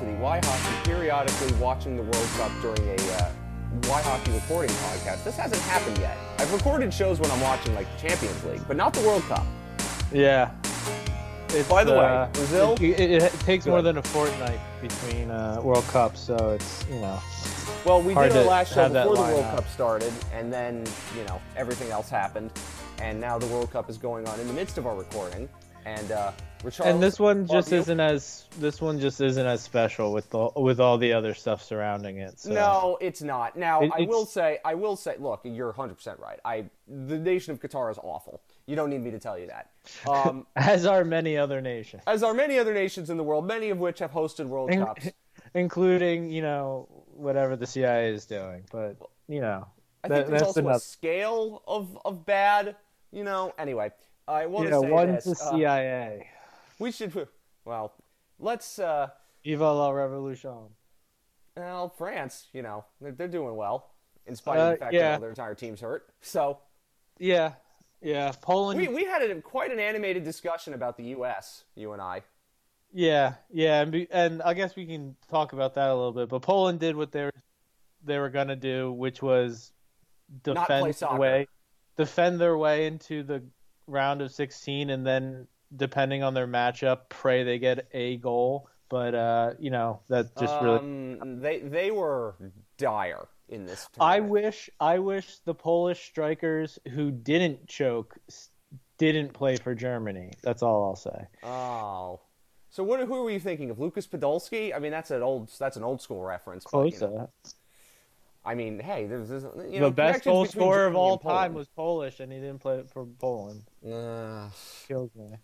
to the Y Hockey periodically watching the World Cup during a uh, Y Hockey recording podcast. This hasn't happened yet. I've recorded shows when I'm watching like the Champions League, but not the World Cup. Yeah. It's, By the way, uh, Brazil? It, it, it takes more than a fortnight between uh, World Cups, so it's you know. Well, we Hard did our last show before the World out. Cup started, and then you know everything else happened, and now the World Cup is going on in the midst of our recording, and uh, Richard. and this one just isn't as this one just isn't as special with the with all the other stuff surrounding it. So. No, it's not. Now, It- I will say, I will say, look, you're 100% right. I, the nation of Qatar is awful. You don't need me to tell you that. Um, as are many other nations, as are many other nations in the world, many of which have hosted World In- Cups. including you know whatever the CIA is doing. But you know, I that- think there's also a scale of, of bad, you know. Anyway, I want to Yeah, say one's this. the uh, CIA. we should, well, let's, uh, Viva la revolution. well, France, you know, they're, they're doing well, in spite Uh, of the fact that yeah. all their entire team's hurt. So, Yeah, yeah. Poland. we, we had a, quite an animated discussion about the U.S., you and I. Yeah, yeah, and, be, and I guess we can talk about that a little bit. But Poland did what they were they were gonna do, which was defend their way, defend their way into the round of 16, and then depending on their matchup, pray they get a goal. But uh, you know that just really. Um, they they were dire in this. I wish I wish the Polish strikers who didn't choke didn't play for Germany. That's all I'll say. Oh, so what? Who were you thinking of? Lukas Podolski? I mean, that's an old that's an old school reference. but, you know, I mean, hey, there's, you know the best goal scorer of all time was Polish, and he didn't play for Poland. Uh, Kills me.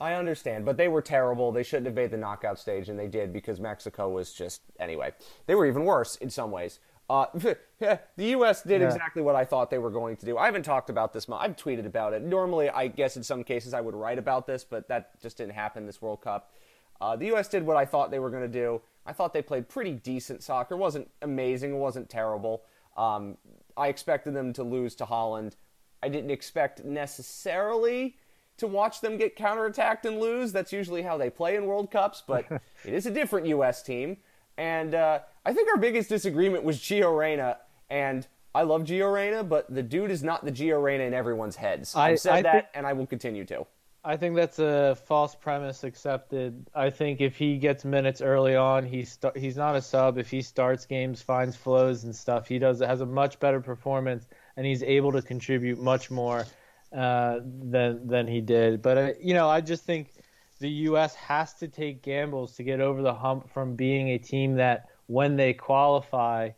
I understand, but they were terrible. They shouldn't have made the knockout stage, and they did because Mexico was just anyway. They were even worse in some ways. Uh, the U.S. did Yeah. exactly what I thought they were going to do. I haven't talked about this. mu- I've tweeted about it. Normally, I guess in some cases I would write about this, but that just didn't happen this World Cup. Uh, the U.S. did what I thought they were going to do. I thought they played pretty decent soccer. It wasn't amazing. It wasn't terrible. Um, I expected them to lose to Holland. I didn't expect necessarily to watch them get counterattacked and lose. That's usually how they play in World Cups, but it is a different U.S. team. And uh, I think our biggest disagreement was Gio Reyna. And I love Gio Reyna, but the dude is not the Gio Reyna in everyone's heads. I- I've said I that, think- and I will continue to. I think that's a false premise accepted. I think if he gets minutes early on, he's st- he's not a sub. If he starts games, finds flows and stuff, he does has a much better performance, and he's able to contribute much more uh, than than he did. But uh, you know, I just think the U.S. has to take gambles to get over the hump from being a team that when they qualify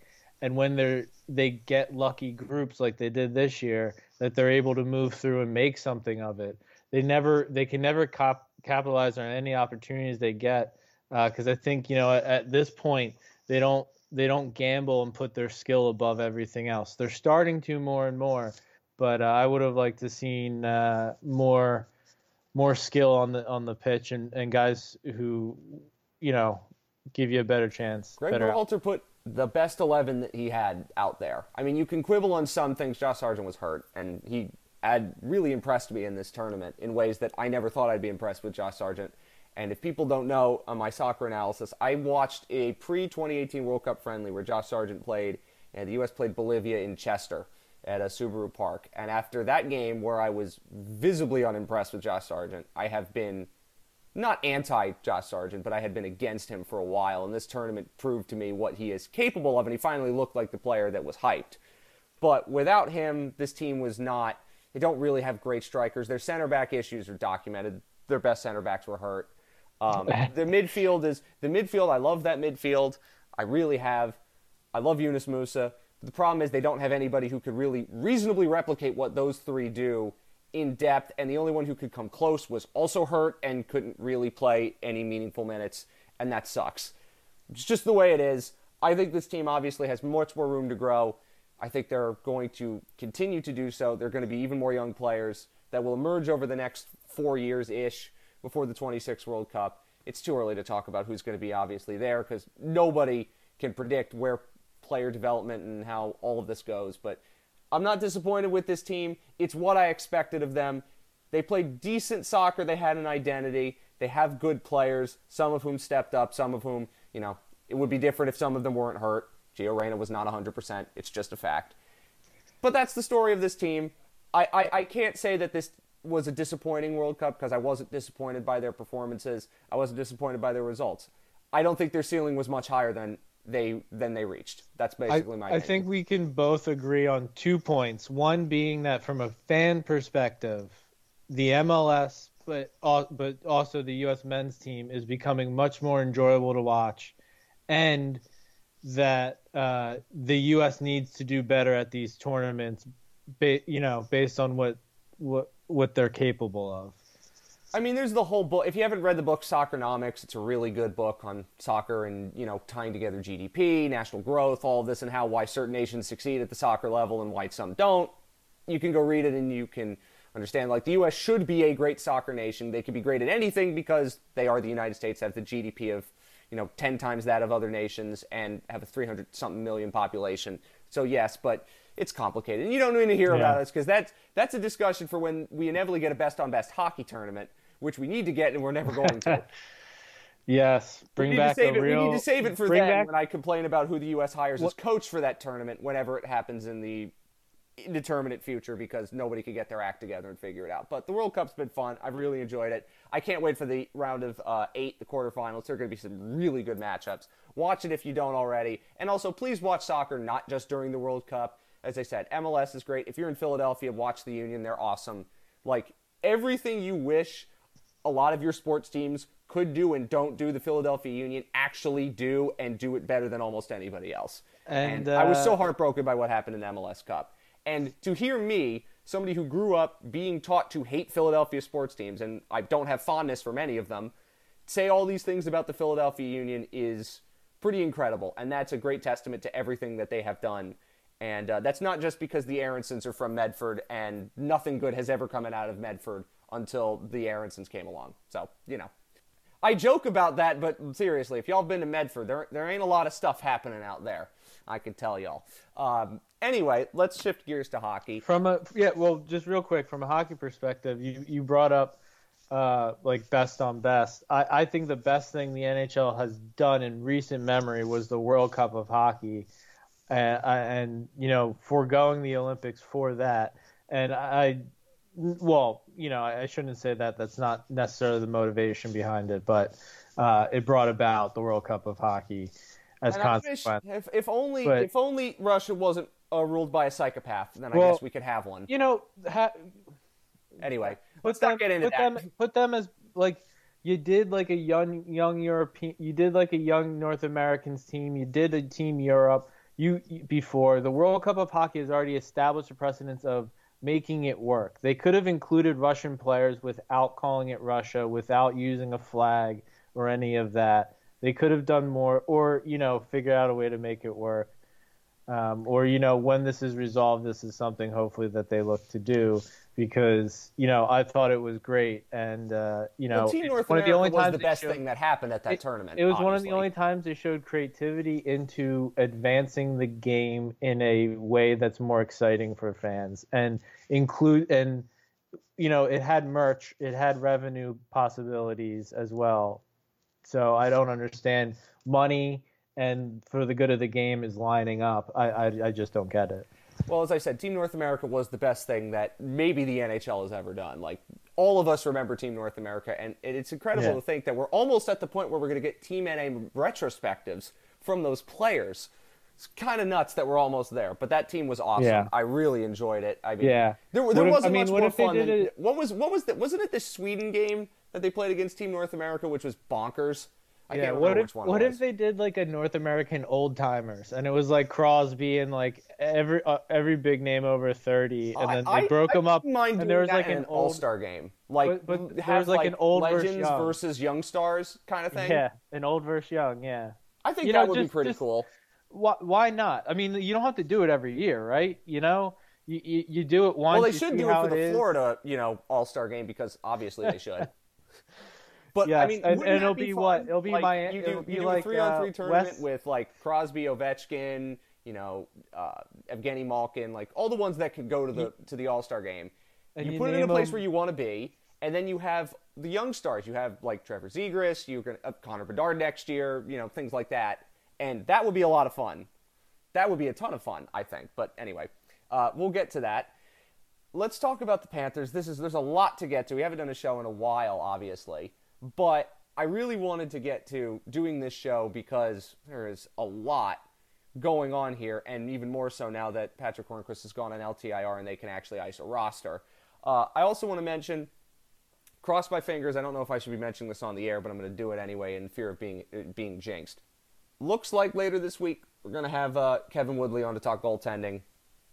and when they're they get lucky groups like they did this year, that they're able to move through and make something of it they never they can never cop, capitalize on any opportunities they get because I think you know at, at this point they don't they don't gamble and put their skill above everything else. They're starting to more and more, but uh, I would have liked to seen uh, more more skill on the on the pitch and, and guys who you know give you a better chance. Greg better Berhalter put the best 11 that he had out there. I mean, you can quibble on some things. Josh Sargent was hurt, and he had really impressed me in this tournament in ways that I never thought I'd be impressed with Josh Sargent. And if people don't know on my soccer analysis, I watched a pre 2018 World Cup friendly where Josh Sargent played, and the U.S. played Bolivia in Chester at a Subaru Park. And after that game, where I was visibly unimpressed with Josh Sargent, I have been not anti Josh Sargent, but I had been against him for a while, and this tournament proved to me what he is capable of, and he finally looked like the player that was hyped. But without him, this team was not. They don't really have great strikers. Their center back issues are documented. Their best center backs were hurt. Um, the midfield is the midfield. I love that midfield. I really have. I love Yunus Musah. But The problem is they don't have anybody who could really reasonably replicate what those three do in depth, and the only one who could come close was also hurt and couldn't really play any meaningful minutes, and that sucks. It's just the way it is. I think this team obviously has much more room to grow. I think they're going to continue to do so. They're going to be even more young players that will emerge over the next four years ish before the 26 World Cup. It's too early to talk about who's going to be obviously there because nobody can predict where player development and how all of this goes. But I'm not disappointed with this team. It's what I expected of them. They played decent soccer. They had an identity. They have good players, some of whom stepped up, some of whom You know, it would be different if some of them weren't hurt. Gio Reyna was not 100%. It's just a fact. But that's the story of this team. I, I, I can't say that this was a disappointing World Cup because I wasn't disappointed by their performances. I wasn't disappointed by their results. I don't think their ceiling was much higher than they than they reached. That's basically I, my. I opinion. think we can both agree on two points. One being that from a fan perspective, the MLS, but but also the U.S. men's team is becoming much more enjoyable to watch, and that uh, the U.S. needs to do better at these tournaments, ba- you know, based on what what what they're capable of. I mean, there's the whole book. If you haven't read the book Soccernomics, it's a really good book on soccer and you know tying together GDP, national growth, all of this, and how why certain nations succeed at the soccer level and why some don't. You can go read it and you can understand. Like the U.S. should be a great soccer nation. They could be great at anything because they are the United States, have the GDP of you know 10 times that of other nations, and have a 300 something million population. So yes, but it's complicated. And you don't need to hear Yeah. about this because that's that's a discussion for when we inevitably get a best on best hockey tournament, which we need to get and we're never going to. Yes, bring back a it. real. We need to save it for bring then back- when I complain about who the U.S. hires as What- coach for that tournament whenever it happens in the indeterminate future because nobody could get their act together and figure it out. But the World Cup's been fun. I've really enjoyed it. I can't wait for the round of uh, eight, the quarterfinals. There are going to be some really good matchups. Watch it if you don't already. And also, please watch soccer not just during the World Cup. As I said, MLS is great. If you're in Philadelphia, watch the Union. They're awesome. Like everything you wish a lot of your sports teams could do and don't do the Philadelphia Union actually do and do it better than almost anybody else. And, I was so uh, heartbroken by what happened in the MLS Cup. And to hear me, somebody who grew up being taught to hate Philadelphia sports teams, and I don't have fondness for many of them, say all these things about the Philadelphia Union is pretty incredible. And that's a great testament to everything that they have done. And uh, that's not just because the Aaronsons are from Medford and nothing good has ever come out of Medford until the Aaronsons came along. So, you know. I joke about that, but seriously, if y'all been to Medford, there, there ain't a lot of stuff happening out there. I can tell y'all. Um, anyway, let's shift gears to hockey. From a yeah, well, just real quick from a hockey perspective, you you brought up uh, like best on best. I, I think the best thing the NHL has done in recent memory was the World Cup of hockey, and, and you know foregoing the Olympics for that. And I, well, you know, I shouldn't say that. That's not necessarily the motivation behind it, but uh, it brought about the World Cup of hockey as And I wish- consequence. if, if only But- if only Russia wasn't uh, ruled by a psychopath, then I Well- guess we could have one. You know, ha- Anyway, let's them, not get into put that. them, put them as like you did like a young young European, you did like a young North Americans team, you did a team Europe. You before the World Cup of hockey has already established a precedence of making it work. They could have included Russian players without calling it Russia, without using a flag or any of that. They could have done more, or you know, figure out a way to make it work. Um, or you know, when this is resolved, this is something hopefully that they look to do because you know I thought it was great, and uh, you know, well, Team North one of the only was times the best showed- thing that happened at that it- tournament. It was one of the only times they showed creativity into advancing the game in a way that's more exciting for fans and include and you know it had merch, it had revenue possibilities as well. So I don't understand money and for the good of the game is lining up. I I, I just don't get it. Well, as I said, Team North America was the best thing that maybe the NHL has ever done. Like all of us remember Team North America, and it's incredible Yeah. to think that we're almost at the point where we're going to get Team NA retrospectives from those players. It's kind of nuts that we're almost there, but that team was awesome. Yeah. I really enjoyed it. I mean, Yeah. there, there if- wasn't I mean, much more fun. Than, it- what was what was the, wasn't it the Sweden game that they played against Team North America, which was bonkers? I yeah, can't what if which one. what if they did like a North American old timers and it was like Crosby and like every uh, every big name over thirty and then they I- broke I them up Mind and there was like an all star game, like But- but have, there's, like, an old versus legends young. versus young stars kind of thing. yeah an old versus young yeah I think You that know, would be pretty just- cool. why why not I mean you don't have to do it every year right you know you you, you do it once Well, they should do it for the is. Florida, you know, All Star game because obviously they should. But I mean, and- and it'll be, be what? It'll be like, my- you do, it'll be you do like, a three on three uh, tournament West- with like Crosby, Ovechkin, you know, uh, Evgeni Malkin, like all the ones that could go to the to the All Star game. And you, you put it in a place them- where you want to be, And then you have the young stars. You have like Trevor Zegras, you're to uh, Connor Bedard next year, you know, things like that. And that would be a lot of fun. That would be a ton of fun, I think. But anyway, uh, we'll get to that. Let's talk about the Panthers. This is there's a lot to get to. We haven't done a show in a while, obviously, but I really wanted to get to doing this show because there is a lot going on here, and even more so now that Patric Hornqvist has gone on LTIR and they can actually ice a roster. Uh, I also want to mention cross my fingers. I don't know if I should be mentioning this on the air, but I'm going to do it anyway in fear of being being jinxed. Looks like later this week we're going to have uh, Kevin Woodley on to talk goaltending.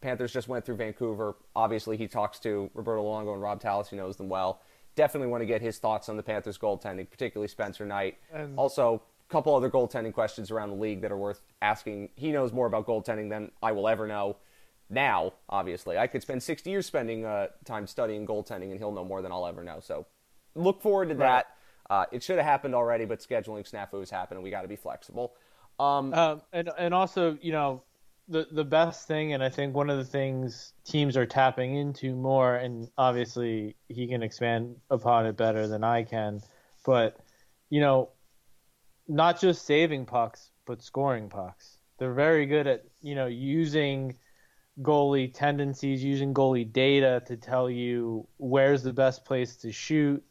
Panthers just went through Vancouver. Obviously, he talks to Roberto Luongo and Robb Tallas. He knows them well. Definitely want to get his thoughts on the Panthers goaltending, particularly Spencer Knight. And also, a couple other goaltending questions around the league that are worth asking. He knows more about goaltending than I will ever know now, obviously. I could spend 60 years spending uh, time studying goaltending, and he'll know more than I'll ever know. So look forward to right. that. Uh, it should have happened already, but scheduling snafus happen, and we got to be flexible. Um, um, and and also, you know, the the best thing, and I think one of the things teams are tapping into more, and obviously he can expand upon it better than I can, but you know, not just saving pucks, but scoring pucks. They're very good at you know using goalie tendencies, using goalie data to tell you where's the best place to shoot,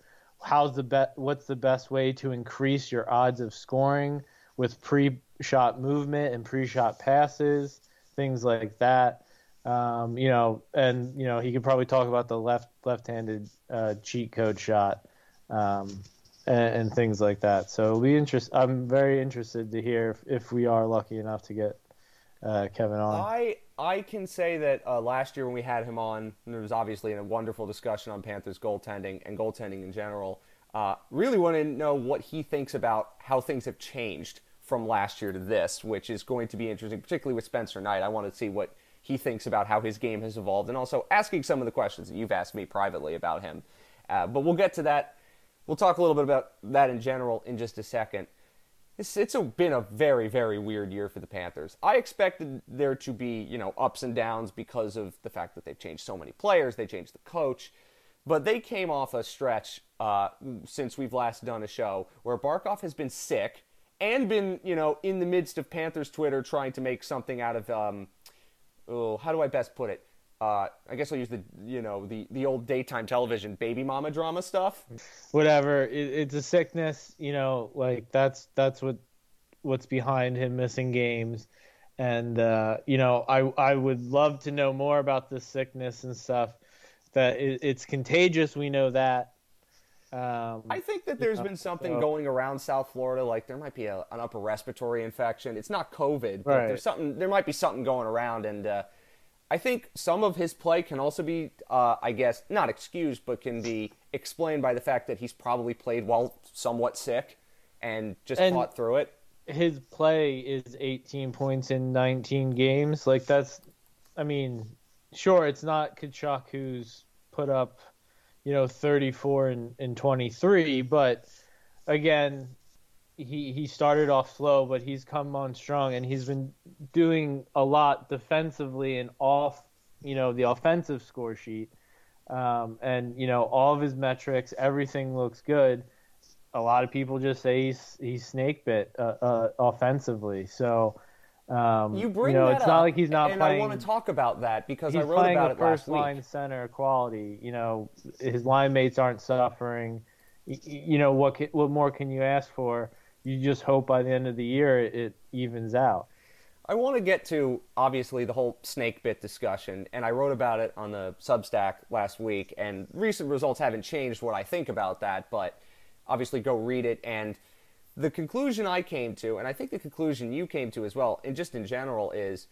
how's the be- what's the best way to increase your odds of scoring with pre-shot movement and pre-shot passes, things like that. Um, you know, and you know he could probably talk about the left left-handed uh, cheat code shot. Um, and, and things like that. So it'll be interest. I'm very interested to hear if, if we are lucky enough to get uh, Kevin on. I I can say that uh, last year when we had him on, there was obviously a wonderful discussion on Panthers goaltending and goaltending in general. Uh, really want to know what he thinks about how things have changed from last year to this, which is going to be interesting, particularly with Spencer Knight. I want to see what he thinks about how his game has evolved, and also asking some of the questions that you've asked me privately about him. Uh, but we'll get to that We'll talk a little bit about that in general in just a second. It's, it's a, been a very, very weird year for the Panthers. I expected there to be, you know, ups and downs because of the fact that they've changed so many players, they changed the coach, but they came off a stretch uh, since we've last done a show where Barkov has been sick and been, you know, in the midst of Panthers Twitter trying to make something out of, um, oh, how do I best put it? uh, I guess I'll use the you know the the old daytime television baby mama drama stuff. Whatever, it, it's a sickness. You know, like that's that's what what's behind him missing games, and uh, you know I I would love to know more about this sickness and stuff. That it, it's contagious, we know that. Um, I think that there's been something so, going around South Florida, like there might be a, an upper respiratory infection. It's not COVID, but right. there's something. There might be something going around, and uh, I think some of his play can also be, uh, I guess, not excused, but can be explained by the fact that he's probably played while somewhat sick and just and fought through it. His play is 18 points in 19 games. Like that's, I mean, sure, it's not Tkachuk who's put up, you know, 34 and, and 23, but again, he he started off slow, but he's come on strong, and he's been doing a lot defensively and off, you know, the offensive score sheet. Um, and you know, all of his metrics, everything looks good. A lot of people just say he's he's snake bit uh, uh, offensively. So um, you bring you know, that it's up, not like he's not and playing. I want to talk about that because I wrote about it first line center quality. You know, his line mates aren't suffering. You, you know what? Can, what more can you ask for? you just hope by the end of the year it evens out. I want to get to obviously the whole snake bit discussion, and I wrote about it on the Substack last week. And recent results haven't changed what I think about that, but obviously go read it. And the conclusion I came to, and I think the conclusion you came to as well, and just in general, is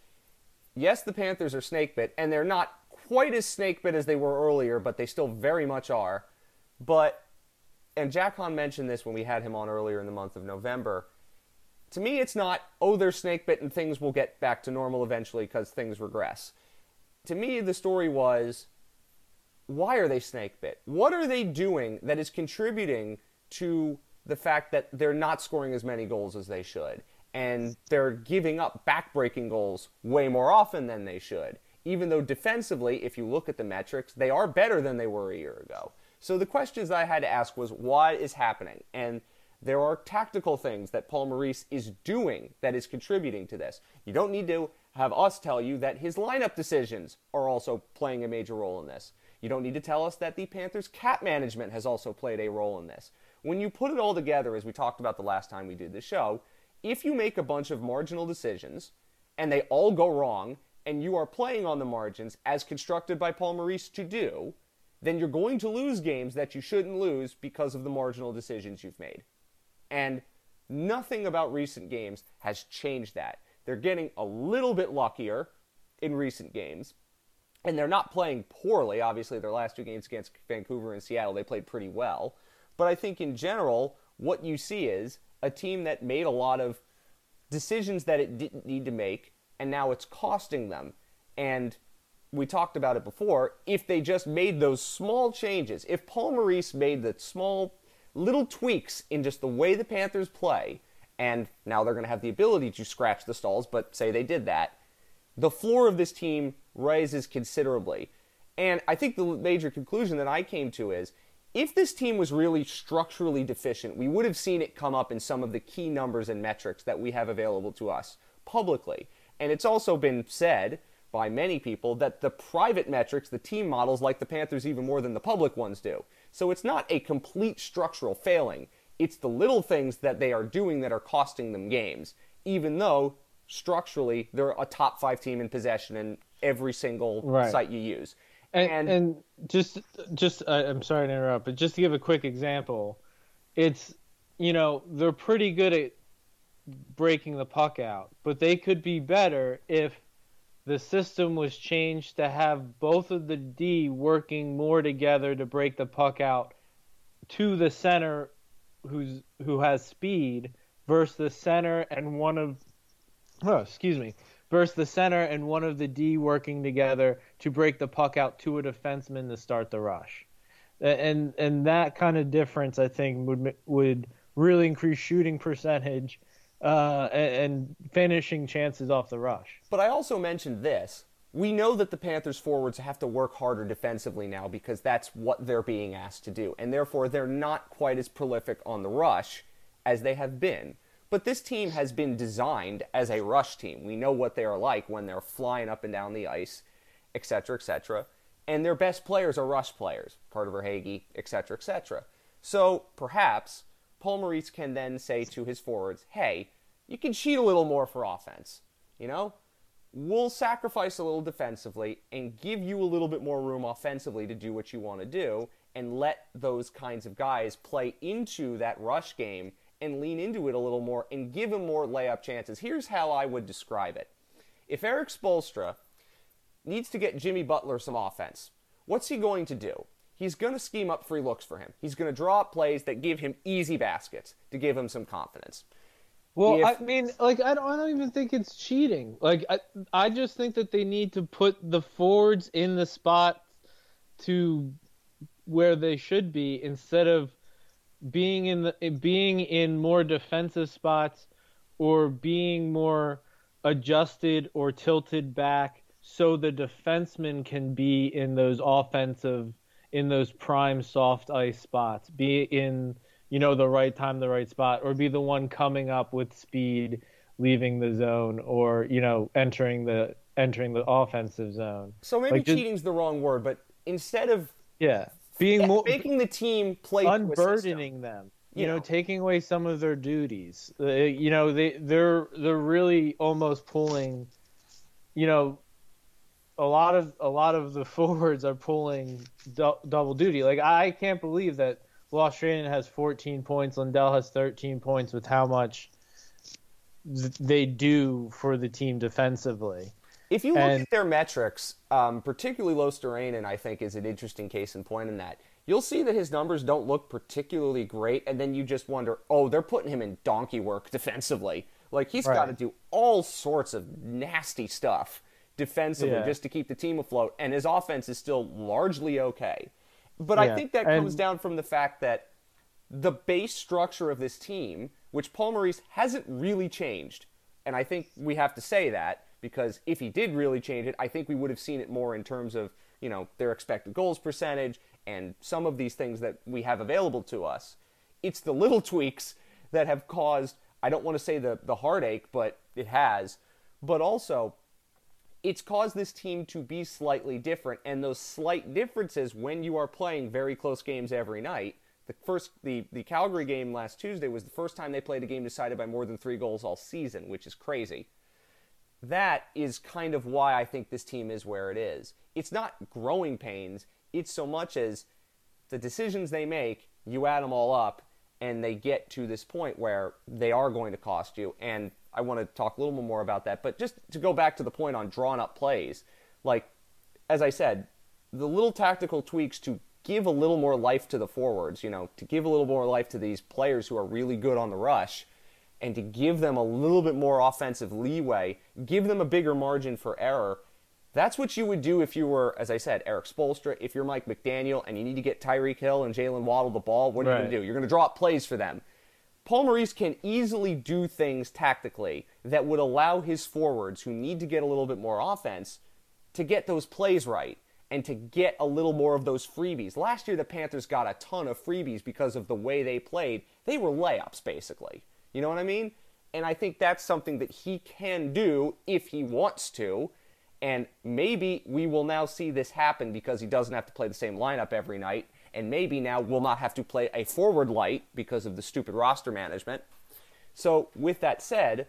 yes, the Panthers are snake bit, and they're not quite as snake bit as they were earlier, but they still very much are. But and Jack Han mentioned this when we had him on earlier in the month of November. To me, it's not, oh, they're snake bit and things will get back to normal eventually because things regress. To me, the story was, why are they snake bit? What are they doing that is contributing to the fact that they're not scoring as many goals as they should? And they're giving up backbreaking goals way more often than they should. Even though defensively, if you look at the metrics, they are better than they were a year ago. So the questions I had to ask was what is happening? And there are tactical things that Paul Maurice is doing that is contributing to this. You don't need to have us tell you that his lineup decisions are also playing a major role in this. You don't need to tell us that the Panthers' cap management has also played a role in this. When you put it all together, as we talked about the last time we did the show, if you make a bunch of marginal decisions and they all go wrong, and you are playing on the margins as constructed by Paul Maurice to do, then you're going to lose games that you shouldn't lose because of the marginal decisions you've made. And nothing about recent games has changed that. They're getting a little bit luckier in recent games. And they're not playing poorly. Obviously, their last two games against Vancouver and Seattle, they played pretty well. But I think in general, what you see is a team that made a lot of decisions that it didn't need to make, and now it's costing them. And we talked about it before. If they just made those small changes, if Paul Maurice made the small little tweaks in just the way the Panthers play, and now they're going to have the ability to scratch the stalls, but say they did that, the floor of this team rises considerably. And I think the major conclusion that I came to is if this team was really structurally deficient, we would have seen it come up in some of the key numbers and metrics that we have available to us publicly. And it's also been said by many people that the private metrics, the team models, like the Panthers even more than the public ones do. So it's not a complete structural failing. It's the little things that they are doing that are costing them games, even though structurally they're a top five team in possession in every single right. site you use. And, and, and just, just uh, I'm sorry to interrupt, but just to give a quick example, it's you know they're pretty good at breaking the puck out, but they could be better if the system was changed to have both of the D working more together to break the puck out to the center who's who has speed versus the center and one of oh, excuse me versus the center and one of the D working together to break the puck out to a defenseman to start the rush. And and that kind of difference I think would would really increase shooting percentage uh, and, finishing chances off the rush. But I also mentioned this. We know that the Panthers forwards have to work harder defensively now because that's what they're being asked to do. And therefore, they're not quite as prolific on the rush as they have been. But this team has been designed as a rush team. We know what they are like when they're flying up and down the ice, etc., etc. And their best players are rush players, Carter Verhaeghe, etc., etc. So perhaps Paul Maurice can then say to his forwards, hey, you can cheat a little more for offense. You know? We'll sacrifice a little defensively and give you a little bit more room offensively to do what you want to do and let those kinds of guys play into that rush game and lean into it a little more and give him more layup chances. Here's how I would describe it. If Erik Spoelstra needs to get Jimmy Butler some offense, what's he going to do? he's going to scheme up free looks for him. He's going to draw up plays that give him easy baskets to give him some confidence. Well, if, I mean, like I don't, I don't even think it's cheating. Like I, I just think that they need to put the forwards in the spot to where they should be instead of being in the being in more defensive spots or being more adjusted or tilted back so the defenseman can be in those offensive in those prime soft ice spots, be in you know the right time, the right spot, or be the one coming up with speed, leaving the zone, or you know entering the entering the offensive zone. So maybe like cheating's just, the wrong word, but instead of yeah being more making the team play unburdening them you, you know, know, taking away some of their duties uh, you know they they're they're really almost pulling you know a lot of a lot of the forwards are pulling du- double duty. Like I can't believe that Luostarinen has 14 points, Lundell has 13 points with how much th- they do for the team defensively. If you look and, at their metrics, um, particularly Luostarinen, I think is an interesting case in point in that you'll see that his numbers don't look particularly great, and then you just wonder, oh, they're putting him in donkey work defensively. Like he's right. got to do all sorts of nasty stuff defensively yeah. just to keep the team afloat, and his offense is still largely okay. But yeah. I think that comes down from the fact that the base structure of this team, which Paul Maurice hasn't really changed, and I think we have to say that because if he did really change it, I think we would have seen it more in terms of you know, their expected goals percentage and some of these things that we have available to us. It's the little tweaks that have caused, I don't want to say the, the heartache, but it has, but also it's caused this team to be slightly different. And those slight differences when you are playing very close games every night. The first, the, the Calgary game last Tuesday was the first time they played a game decided by more than three goals all season, which is crazy. That is kind of why I think this team is where it is. It's not growing pains, it's so much as the decisions they make, you add them all up, and they get to this point where they are going to cost you. And I want to talk a little more about that. But just to go back to the point on drawn up plays, like, as I said, the little tactical tweaks to give a little more life to the forwards, you know, to give a little more life to these players who are really good on the rush, and to give them a little bit more offensive leeway, give them a bigger margin for error. That's what you would do if you were, as I said, Erik Spoelstra. If you're Mike McDaniel and you need to get Tyreek Hill and Jaylen Waddle the ball, what are right. you going to do? You're going to draw up plays for them. Paul Maurice can easily do things tactically that would allow his forwards, who need to get a little bit more offense, to get those plays right and to get a little more of those freebies. Last year, the Panthers got a ton of freebies because of the way they played. They were layups, basically. You know what I mean? And I think that's something that he can do if he wants to. And maybe we will now see this happen because he doesn't have to play the same lineup every night and maybe now we'll not have to play a forward light because of the stupid roster management. So, with that said,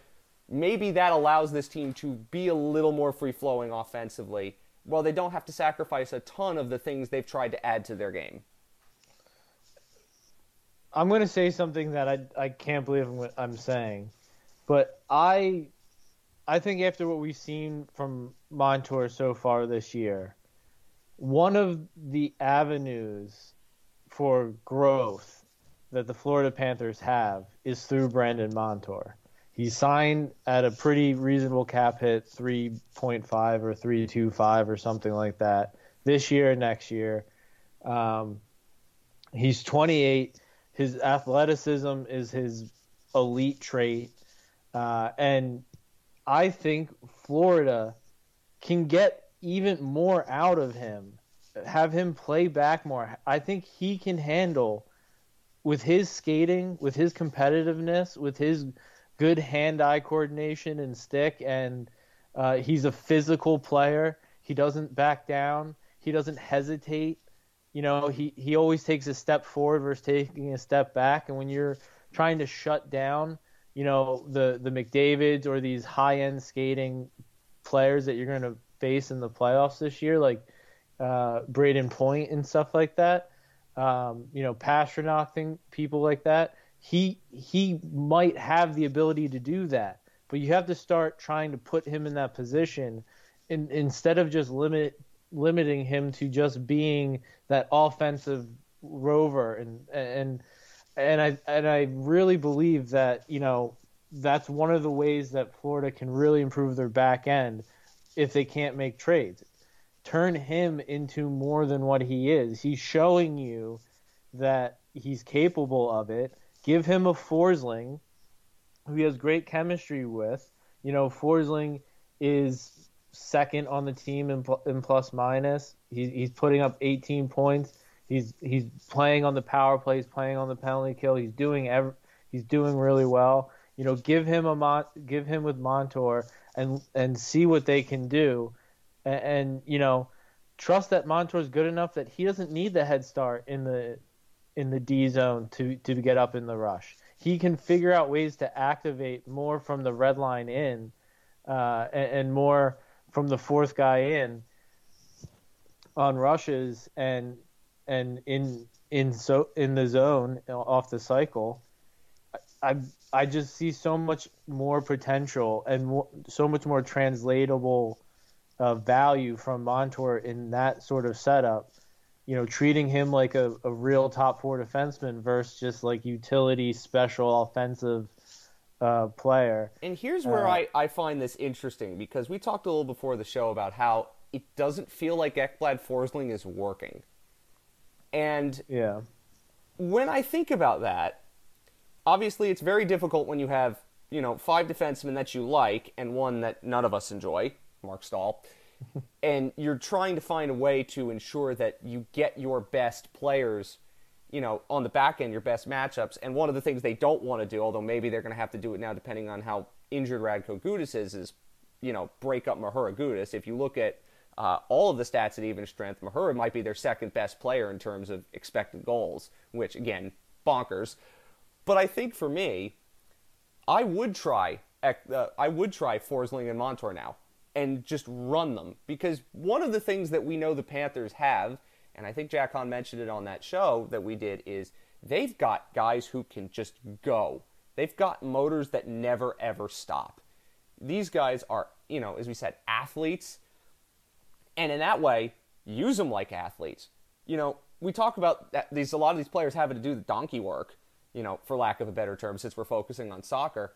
maybe that allows this team to be a little more free flowing offensively. Well, they don't have to sacrifice a ton of the things they've tried to add to their game. I'm going to say something that I, I can't believe I'm saying, but I I think after what we've seen from Montour so far this year, one of the avenues for growth that the Florida Panthers have is through Brandon Montour. He signed at a pretty reasonable cap hit, 3.5 or 3.25 or something like that, this year and next year. Um, he's 28. His athleticism is his elite trait. Uh, and I think Florida can get even more out of him have him play back more. I think he can handle with his skating, with his competitiveness, with his good hand-eye coordination and stick, and uh, he's a physical player. He doesn't back down. He doesn't hesitate. You know, he, he always takes a step forward versus taking a step back. And when you're trying to shut down, you know, the the McDavid's or these high-end skating players that you're going to face in the playoffs this year, like uh, Brayden Point and stuff like that. Um, you know, Pastrnak thing, people like that. He he might have the ability to do that, but you have to start trying to put him in that position, in, instead of just limit limiting him to just being that offensive rover and and and I and I really believe that you know that's one of the ways that Florida can really improve their back end if they can't make trades turn him into more than what he is. He's showing you that he's capable of it. Give him a Forsling who he has great chemistry with. You know, Forsling is second on the team in, in plus minus. He's, he's putting up 18 points. He's he's playing on the power play. He's playing on the penalty kill. He's doing ev- he's doing really well. You know, give him a Mon- give him with Montour and and see what they can do and, and you know trust that is good enough that he doesn't need the head start in the in the D zone to to get up in the rush. He can figure out ways to activate more from the red line in, uh, and, and, more from the fourth guy in on rushes and and in in so in the zone off the cycle. I I just see so much more potential and so much more translatable uh, value from Montour in that sort of setup. You know, treating him like a, a real top four defenseman versus just like utility special offensive uh, player. And here's where uh, I, I find this interesting because we talked a little before the show about how it doesn't feel like Ekblad Forsling is working. And yeah, when I think about that, obviously it's very difficult when you have, you know, five defensemen that you like and one that none of us enjoy Marc Staal. and you're trying to find a way to ensure that you get your best players, you know, on the back end, your best matchups. And one of the things they don't want to do, although maybe they're going to have to do it now, depending on how injured Radko Gudas is, is you know break up Mahura Gudas. If you look at uh, all of the stats at even strength, Mahura might be their second best player in terms of expected goals, which again bonkers. But I think for me, I would try uh, I would try Forsling and Montour now and just run them because one of the things that we know the Panthers have, and I think Jack Han mentioned it on that show that we did, is they've got guys who can just go. They've got motors that never ever stop. These guys are, you know, as we said, athletes, and in that way, use them like athletes. You know, we talk about that these a lot of these players having to do the donkey work, you know, for lack of a better term, since we're focusing on soccer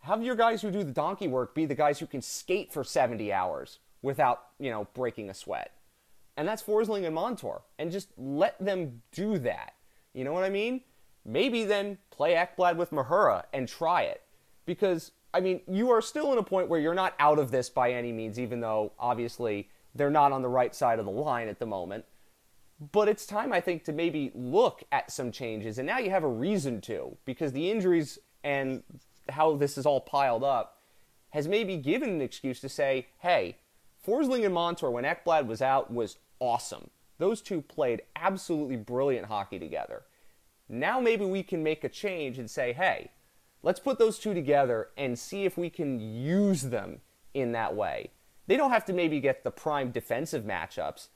have your guys who do the donkey work be the guys who can skate for 70 hours without, you know, breaking a sweat. And that's Forsling and Montour. And just let them do that. You know what I mean? Maybe then play Ekblad with Mahura and try it. Because, I mean, you are still in a point where you're not out of this by any means, even though obviously they're not on the right side of the line at the moment. But it's time, I think, to maybe look at some changes. And now you have a reason to, because the injuries and how this is all piled up has maybe given an excuse to say, hey, Forsling and Montour, when Ekblad was out, was awesome. Those two played absolutely brilliant hockey together. Now maybe we can make a change and say, hey, let's put those two together and see if we can use them in that way. They don't have to maybe get the prime defensive matchups,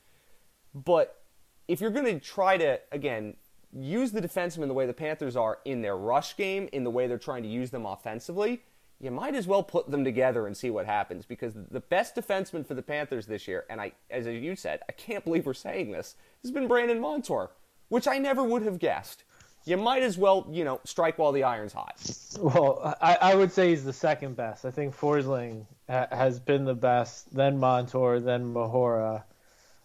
but if you're going to try to, again, use the defensemen the way the Panthers are in their rush game, in the way they're trying to use them offensively, you might as well put them together and see what happens because the best defenseman for the Panthers this year, and I, as you said, I can't believe we're saying this, has been Brandon Montour, which I never would have guessed. You might as well, you know, strike while the iron's hot. Well, I, I would say he's the second best. I think Forsling uh, has been the best, then Montour, then Mahura.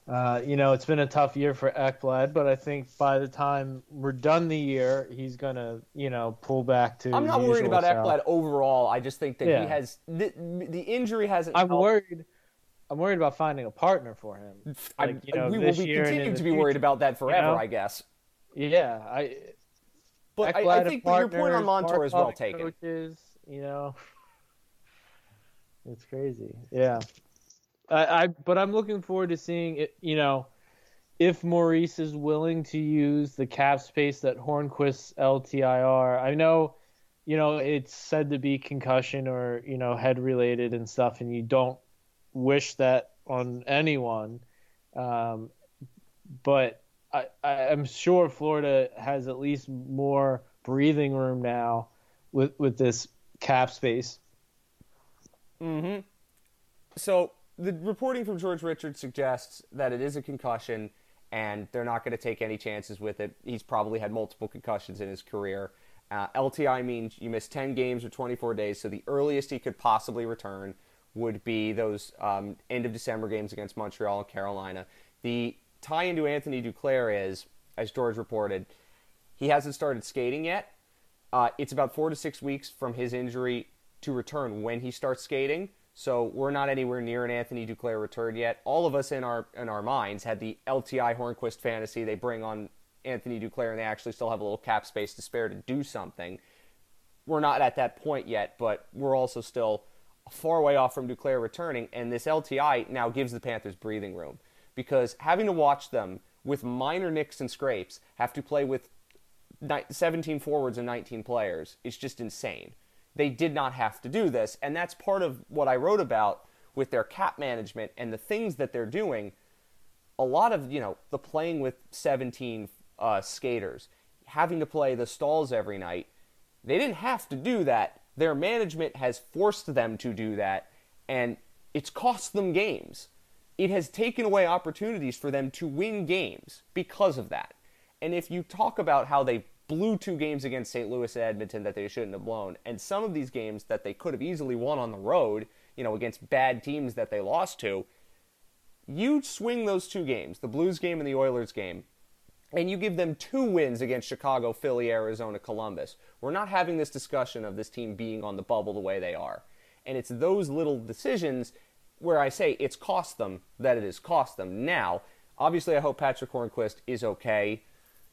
Uh, you know, it's been a tough year for Ekblad, but I think by the time we're done the year, he's gonna, you know, pull back to. I'm not worried about self. Ekblad overall. I just think that yeah. he has the, the injury hasn't. I'm helped. worried. I'm worried about finding a partner for him. Like, you know, we will be continue to be worried about that forever, you know? I guess. Yeah, I. But I, I, think your point on Montour is well taken. Coaches, you know, it's crazy. Yeah. I, I but I'm looking forward to seeing it. You know, if Maurice is willing to use the cap space that Hornqvist's LTIR. I know, you know, it's said to be concussion or you know head related and stuff, and you don't wish that on anyone. Um, but I, I'm sure Florida has at least more breathing room now with with this cap space. Mm-hmm. So the reporting from George Richards suggests that it is a concussion and they're not going to take any chances with it. He's probably had multiple concussions in his career. Uh, LTI means you miss 10 games or 24 days, so the earliest he could possibly return would be those um, end of December games against Montreal and Carolina. The tie into Anthony Duclair is, as George reported, he hasn't started skating yet. Uh, it's about four to six weeks from his injury to return when he starts skating. So we're not anywhere near an Anthony Duclair return yet. All of us in our in our minds had the LTI Hornqvist fantasy. They bring on Anthony Duclair and they actually still have a little cap space to spare to do something. We're not at that point yet, but we're also still far way off from Duclair returning. And this LTI now gives the Panthers breathing room because having to watch them with minor nicks and scrapes have to play with 17 forwards and 19 players is just insane they did not have to do this. And that's part of what I wrote about with their cap management and the things that they're doing. A lot of, you know, the playing with 17 uh, skaters, having to play the stalls every night, they didn't have to do that. Their management has forced them to do that, and it's cost them games. It has taken away opportunities for them to win games because of that. And if you talk about how they blew two games against St. Louis and Edmonton that they shouldn't have blown, and some of these games that they could have easily won on the road, you know, against bad teams that they lost to, you swing those two games, the Blues game and the Oilers game, and you give them two wins against Chicago, Philly, Arizona, Columbus. We're not having this discussion of this team being on the bubble the way they are. And it's those little decisions where I say it's cost them that it has cost them. Now, obviously, I hope Patric Hornqvist is okay.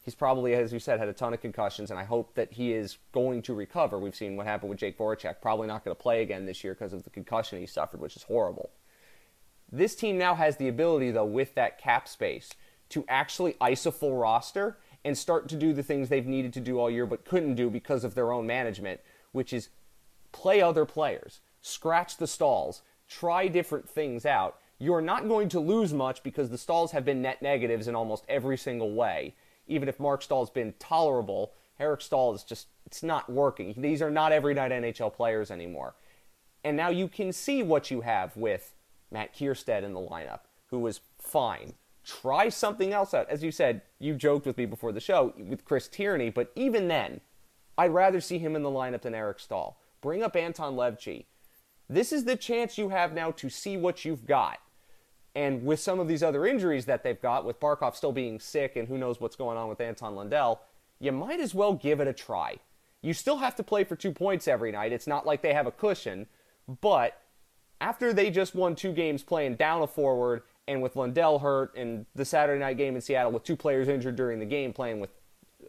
He's probably, as you said, had a ton of concussions, and I hope that he is going to recover. We've seen what happened with Jake Voracek. Probably not going to play again this year because of the concussion he suffered, which is horrible. This team now has the ability, though, with that cap space, to actually ice a full roster and start to do the things they've needed to do all year but couldn't do because of their own management, which is play other players, scratch the Staals, try different things out. You're not going to lose much because the Staals have been net negatives in almost every single way even if Marc Staal's been tolerable, Eric Staal is just, it's not working. These are not every night NHL players anymore. And now you can see what you have with Matt Kiersted in the lineup, who was fine. Try something else out. As you said, you joked with me before the show with Chris Tierney, but even then, I'd rather see him in the lineup than Eric Staal. Bring up Anton Levtchi. This is the chance you have now to see what you've got. And with some of these other injuries that they've got, with Barkov still being sick and who knows what's going on with Anton Lundell, you might as well give it a try. You still have to play for two points every night. It's not like they have a cushion, but after they just won two games playing down a forward and with Lundell hurt and the Saturday night game in Seattle with two players injured during the game playing with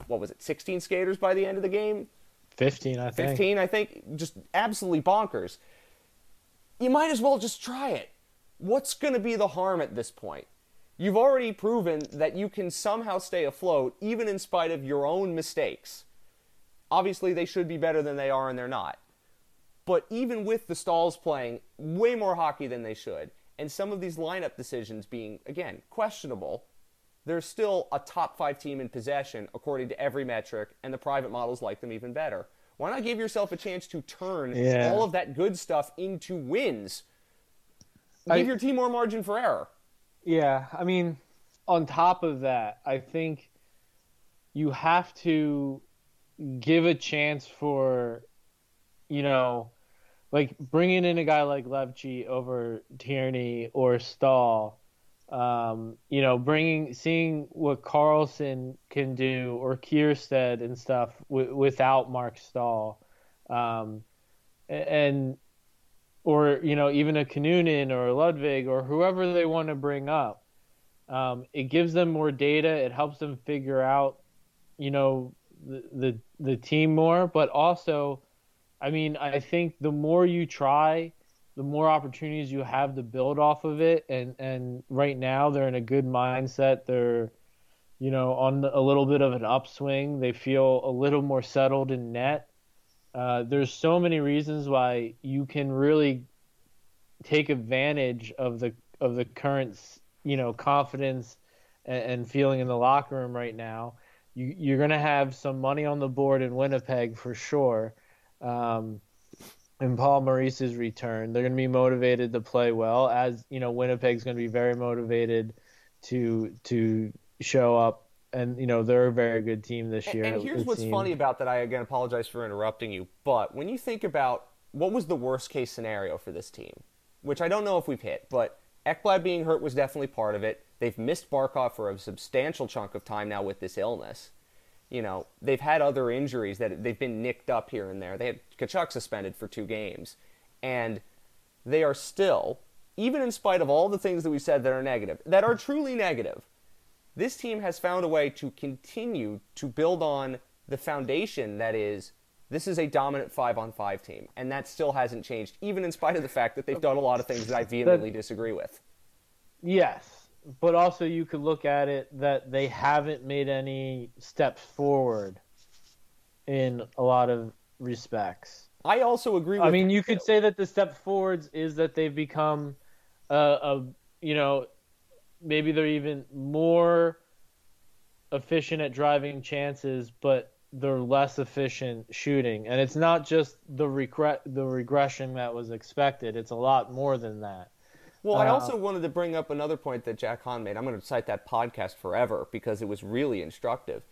what was it 16 skaters by the end of the game? 15 I think. 15 I think. Just absolutely bonkers. You might as well just try it what's going to be the harm at this point? You've already proven that you can somehow stay afloat even in spite of your own mistakes. Obviously, they should be better than they are, and they're not. But even with the Staals playing way more hockey than they should, and some of these lineup decisions being, again, questionable, they're still a top five team in possession according to every metric, and the private models like them even better. Why not give yourself a chance to turn yeah. all of that good stuff into wins Give I, your team more margin for error. Yeah, I mean, on top of that, I think you have to give a chance for, you know, like bringing in a guy like Levtchi over Tierney or Staal. Um, you know, bringing seeing what Carlsson can do or Kiersted and stuff w- without Mark Staal, um, and or you know even a Kinnunen or a Ludvig or whoever they want to bring up. Um, it gives them more data. It helps them figure out, you know, the, the the team more. But also, I mean, I think the more you try, the more opportunities you have to build off of it. And and right now they're in a good mindset. They're, you know, on a little bit of an upswing. They feel a little more settled in net. Uh, there's so many reasons why you can really take advantage of the of the current you know confidence and, and feeling in the locker room right now. You, you're going to have some money on the board in Winnipeg for sure. Um, and Paul Maurice's return, they're going to be motivated to play well. As you know, Winnipeg's going to be very motivated to to show up and you know they're a very good team this year. And, and here's what's funny about that. I again apologize for interrupting you, but when you think about what was the worst case scenario for this team, which I don't know if we've hit, but Ekblad being hurt was definitely part of it. They've missed Barkov for a substantial chunk of time now with this illness. You know, they've had other injuries that they've been nicked up here and there. They had Tkachuk suspended for two games, and they are still, even in spite of all the things that we said that are negative, that are truly negative this team has found a way to continue to build on the foundation that is this is a dominant five on five team, and that still hasn't changed, even in spite of the fact that they've done a lot of things that I vehemently disagree with. Yes, but also you could look at it that they haven't made any steps forward in a lot of respects. I also agree. I mean, you could say that the step forwards is that they've become a, a you know maybe they're even more efficient at driving chances, but they're less efficient shooting. And it's not just the regret the regression that was expected. It's a lot more than that. Well, I uh, also uh, wanted to bring up another point that Jack Han made. I'm going to cite that podcast forever because it was really instructive.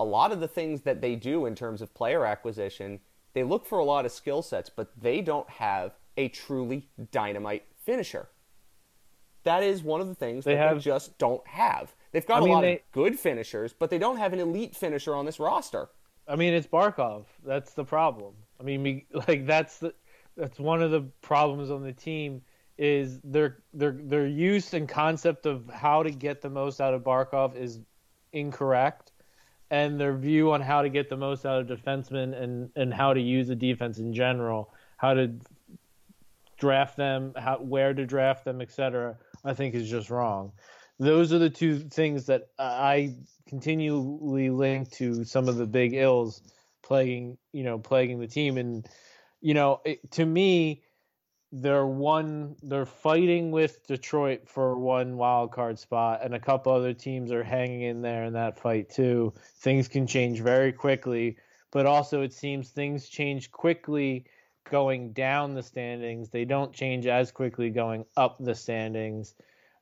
A lot of the things that they do in terms of player acquisition, they look for a lot of skill sets, but they don't have a truly dynamite finisher that is one of the things they that have, they just don't have. They've got I mean, a lot they, of good finishers, but they don't have an elite finisher on this roster. I mean, it's Barkov. That's the problem. I mean, like that's the that's one of the problems on the team is their their their use and concept of how to get the most out of Barkov is incorrect, and their view on how to get the most out of defensemen and and how to use the defense in general, how to draft them, how where to draft them, etc. I think is just wrong. Those are the two things that I continually link to some of the big ills plaguing you know plaguing the team and you know it, to me they're one they're fighting with Detroit for one wild card spot and a couple other teams are hanging in there in that fight too. Things can change very quickly, but also it seems things change quickly going down the standings. They don't change as quickly going up the standings.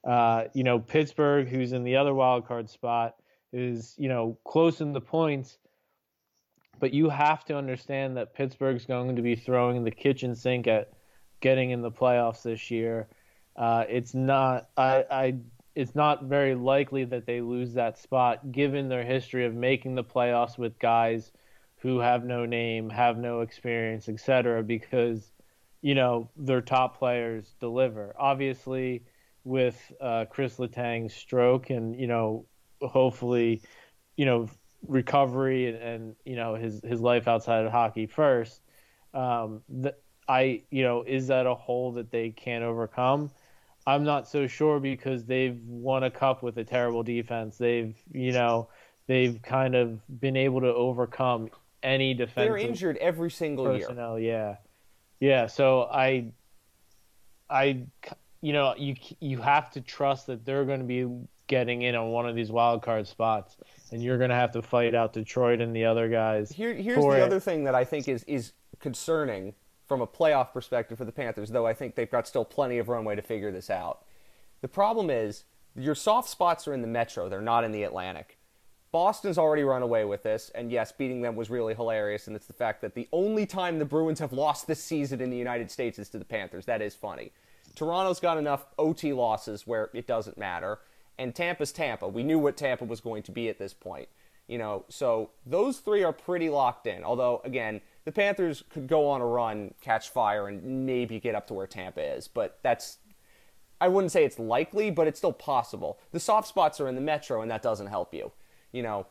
Uh, you know, Pittsburgh, who's in the other wild card spot, is, you know, close in the points, but you have to understand that Pittsburgh's going to be throwing the kitchen sink at getting in the playoffs this year. Uh, it's not I, I it's not very likely that they lose that spot given their history of making the playoffs with guys who have no name, have no experience, etc. Because you know their top players deliver. Obviously, with uh, Chris Letang's stroke and you know hopefully you know recovery and, and you know his his life outside of hockey first. Um, I, you know, is that a hole that they can't overcome? I'm not so sure because they've won a cup with a terrible defense. They've, you know, they've kind of been able to overcome any defense. They're injured every single personnel, year. Yeah, yeah. So I, I, you know, you you have to trust that they're going to be getting in on one of these wild card spots, and you're going to have to fight out Detroit and the other guys. Here, here's the it. other thing that I think is is concerning from a playoff perspective for the Panthers, though I think they've got still plenty of runway to figure this out. The problem is your soft spots are in the Metro, they're not in the Atlantic. Boston's already run away with this, and yes, beating them was really hilarious, and it's the fact that the only time the Bruins have lost this season in the United States is to the Panthers. That is funny. Toronto's got enough OT losses where it doesn't matter, and Tampa's Tampa. We knew what Tampa was going to be at this point. You know, so those three are pretty locked in. Although, again, the Panthers could go on a run, catch fire, and maybe get up to where Tampa is. But that's, I wouldn't say it's likely, but it's still possible. The soft spots are in the Metro, and that doesn't help you. You know,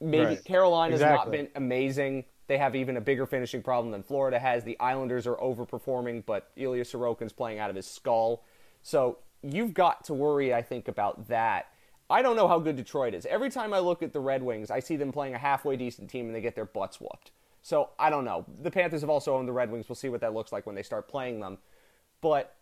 maybe right. Carolina's exactly. not been amazing. They have even a bigger finishing problem than Florida has. The Islanders are overperforming, but Ilya Sorokin's playing out of his skull. So you've got to worry, I think, about that. I don't know how good Detroit is. Every time I look at the Red Wings, I see them playing a halfway decent team and they get their butts whooped. So I don't know. The Panthers have also owned the Red Wings. We'll see what that looks like when they start playing them. But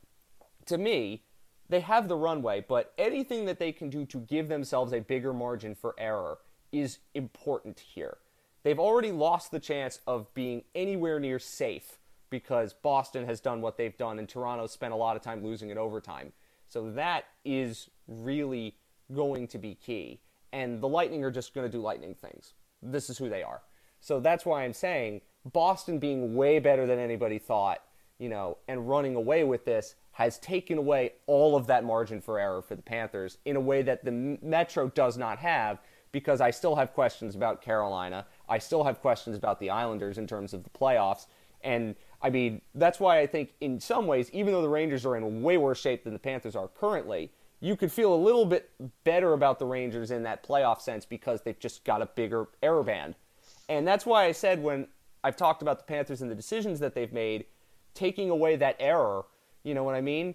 to me, they have the runway, but anything that they can do to give themselves a bigger margin for error is important here. They've already lost the chance of being anywhere near safe because Boston has done what they've done and Toronto spent a lot of time losing in overtime. So that is really going to be key. And the Lightning are just going to do Lightning things. This is who they are. So that's why I'm saying Boston being way better than anybody thought, you know, and running away with this has taken away all of that margin for error for the Panthers in a way that the Metro does not have because I still have questions about Carolina. I still have questions about the Islanders in terms of the playoffs. And I mean, that's why I think in some ways, even though the Rangers are in way worse shape than the Panthers are currently, you could feel a little bit better about the Rangers in that playoff sense because they've just got a bigger error band and that's why I said when I've talked about the Panthers and the decisions that they've made, taking away that error, you know what I mean?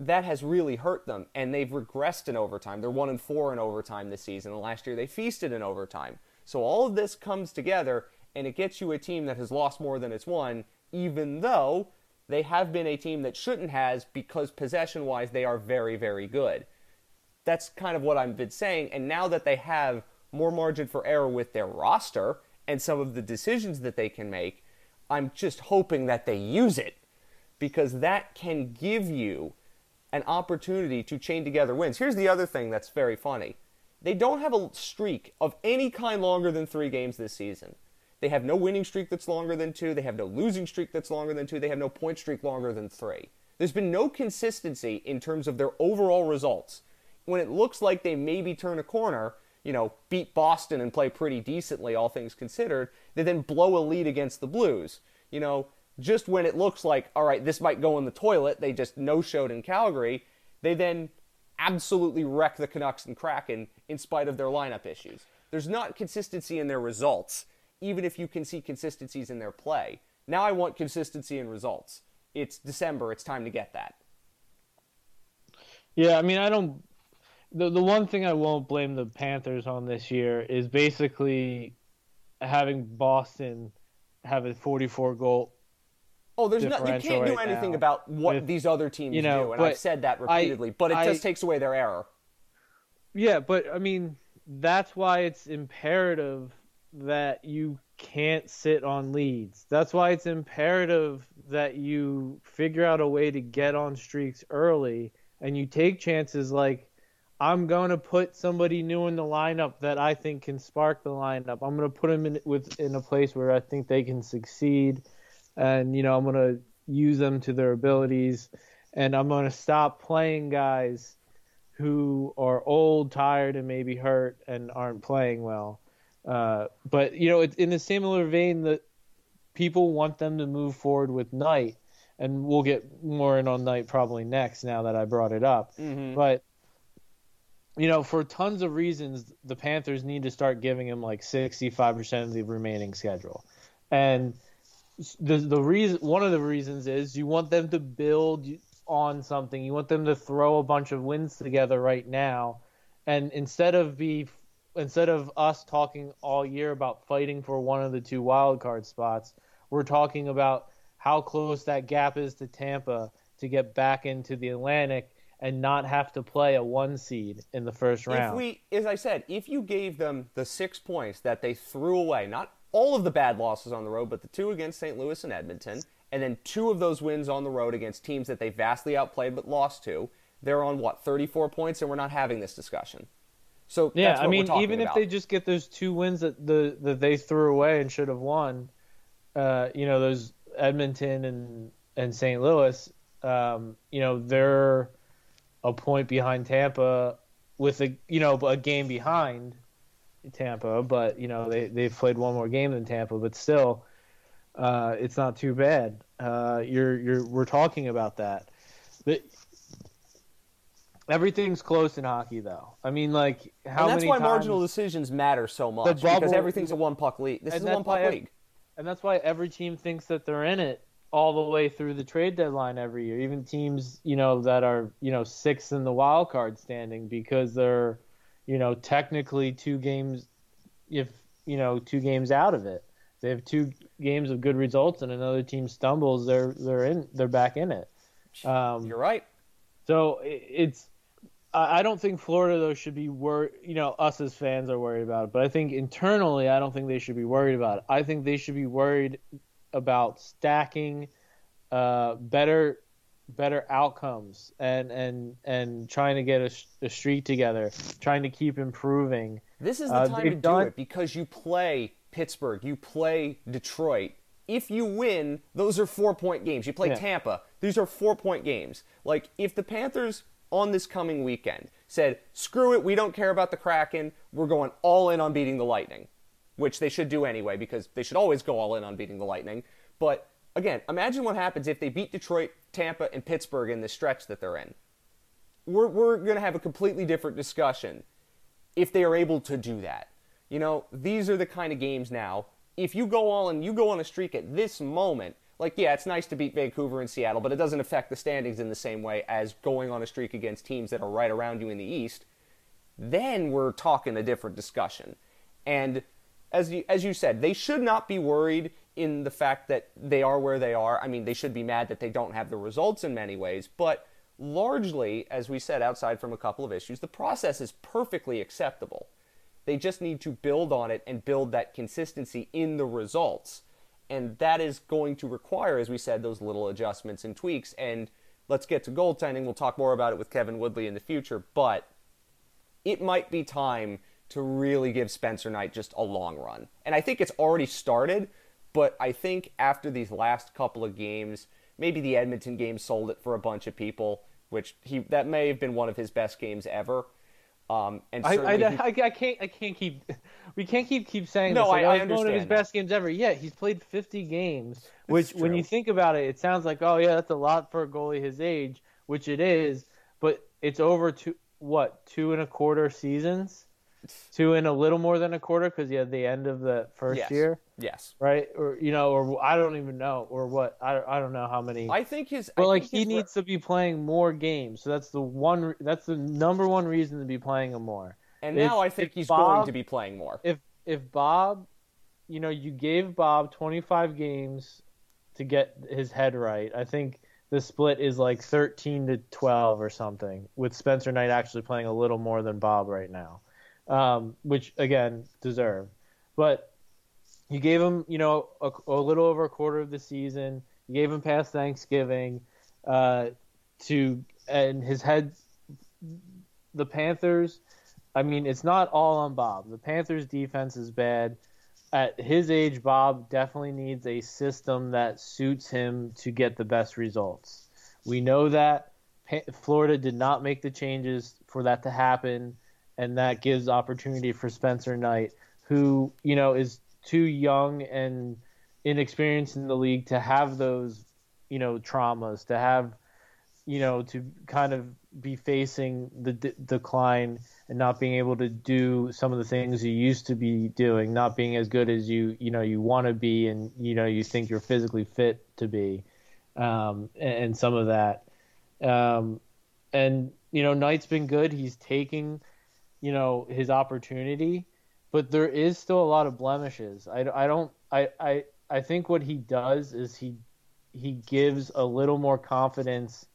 That has really hurt them, and they've regressed in overtime. They're one and four in overtime this season, last year they feasted in overtime. So all of this comes together, and it gets you a team that has lost more than it's won, even though they have been a team that shouldn't has because possession wise they are very, very good. That's kind of what I've been saying, and now that they have more margin for error with their roster and some of the decisions that they can make, I'm just hoping that they use it because that can give you an opportunity to chain together wins. Here's the other thing that's very funny they don't have a streak of any kind longer than three games this season. They have no winning streak that's longer than two. They have no losing streak that's longer than two. They have no point streak longer than three. There's been no consistency in terms of their overall results. When it looks like they maybe turn a corner, you know, beat Boston and play pretty decently, all things considered, they then blow a lead against the Blues. You know, just when it looks like, all right, this might go in the toilet, they just no showed in Calgary. They then absolutely wreck the Canucks and Kraken in spite of their lineup issues. There's not consistency in their results, even if you can see consistencies in their play. Now I want consistency in results. It's December, it's time to get that. Yeah, I mean, I don't. The the one thing I won't blame the Panthers on this year is basically having Boston have a 44 goal. Oh, there's not. You can't do right anything now about what with- these other teams you know, do, and I've said that repeatedly. but it I- just takes away their error. Yeah, but I mean, that's why it's imperative that you can't sit on leads. That's why it's imperative that you figure out a way to get on streaks early and you take chances like I'm going to put somebody new in the lineup that I think can spark the lineup. I'm going to put them in with in a place where I think they can succeed and you know, I'm going to use them to their abilities and I'm going to stop playing guys who are old, tired, and maybe hurt and aren't playing well. Uh, but you know, it's in a similar vein that people want them to move forward with Knight, and we'll get more in on Knight probably next. Now that I brought it up, but you know, for tons of reasons, the Panthers need to start giving him like 65% of the remaining schedule, and the the reason one of the reasons is you want them to build on something. You want them to throw a bunch of wins together right now, and instead of be instead of us talking all year about fighting for one of the two wild card spots, we're talking about how close that gap is to Tampa to get back into the Atlantic and not have to play a one seed in the first round. If we, as I said, if you gave them the six points that they threw away, not all of the bad losses on the road, but the two against St. Louis and Edmonton, and then two of those wins on the road against teams that they vastly outplayed but lost to, they're on what 34 points, and we're not having this discussion. So Yeah, that's what I mean, even if they just get those two wins that the that they threw away and should have won, uh, you know, those Edmonton and and St. Louis, um, you know, they're a point behind Tampa with a you know a game behind Tampa, but you know they they've played one more game than Tampa, but still, uh, it's not too bad. Uh, you're you're we're talking about that. But everything's close in hockey, though. I mean, like how and that's many why times, marginal decisions matter so much bubble- because everything's a one puck league. This And is a one puck league. and that's why every team thinks that they're in it all the way through the trade deadline every year. Even teams, you know, that are you know sixth in the wild card standing because they're, you know, technically two games, if you know, two games out of it. They have two games of good results, and another team stumbles. They're they're in. They're back in it. Um, You're right. so i- it's. I I don't think Florida though should be worried. You know, us as fans are worried about it, but I think internally, I don't think they should be worried about it. I think they should be worried about stacking uh, better, better outcomes and and and trying to get a, a streak together, trying to keep improving. This is the Uh, time to they've do done- it because you play Pittsburgh, you play Detroit. If you win, those are four point games. You play Yeah. Tampa, these are four point games. Like, if the Panthers on this coming weekend said, screw it, we don't care about the Kraken, we're going all in on beating the Lightning, which they should do anyway because they should always go all in on beating the Lightning. But again, imagine what happens if they beat Detroit, Tampa, and Pittsburgh in this stretch that they're in. We're, we're going to have a completely different discussion if they are able to do that. You know, these are the kind of games now. If you go all and you go on a streak at this moment, like yeah, it's nice to beat Vancouver and Seattle, but it doesn't affect the standings in the same way as going on a streak against teams that are right around you in the East. Then we're talking a different discussion. And as you, as you said, they should not be worried in the fact that they are where they are. I mean, they should be mad that they don't have the results in many ways, but largely, as we said, outside from a couple of issues, the process is perfectly acceptable. They just need to build on it and build that consistency in the results. And that is going to require, as we said, those little adjustments and tweaks. And let's get to goaltending. We'll talk more about it with Kevin Woodley in the future. But it might be time to really give Spencer Knight just a long run. And I think it's already started, but I think after these last couple of games, maybe the Edmonton game sold it for a bunch of people, which he that may have been one of his best games ever. Um, and I, I, he- I, I can't I can't keep we can't keep keep saying No, this. Like, I- oh, I it's one of understand his that. best games ever. Yeah, he's played 50 games, which when you think about it, it sounds like oh yeah, that's a lot for a goalie his age, which it is. But it's over two what two and a quarter seasons, two and a little more than a quarter because you had the end of the first Yes. year, Yes. right? Or you know, or I don't even know, or what I, I don't know how many. I think his. But I like he re- needs to be playing more games, so that's the one. That's the number one reason to be playing him more. And if- now I think he's Bob- going to be playing more. If if Bob, you know, you gave Bob 25 games to get his head right, I think the split is like 13 to 12 or something, with Spencer Knight actually playing a little more than Bob right now, um, which again deserved. But you gave him, you know, a, a little over a quarter of the season. You gave him past Thanksgiving uh, to, and his head. The Panthers. I mean, it's not all on Bob. The Panthers' defense is bad. At his age, Bob definitely needs a system that suits him to get the best results. We know that Florida did not make the changes for that to happen, and that gives opportunity for Spencer Knight, who you know is too young and inexperienced in the league to have those you know traumas, to have you know to kind of be facing the d- decline and not being able to do some of the things you used to be doing, not being as good as you you know you want to be, and you know you think you're physically fit to be, um, and, and some of that, um, and you know Knight's been good. He's taking, you know, his opportunity, but there is still a lot of blemishes. I, I don't I, I I think what he does is he he gives a little more confidence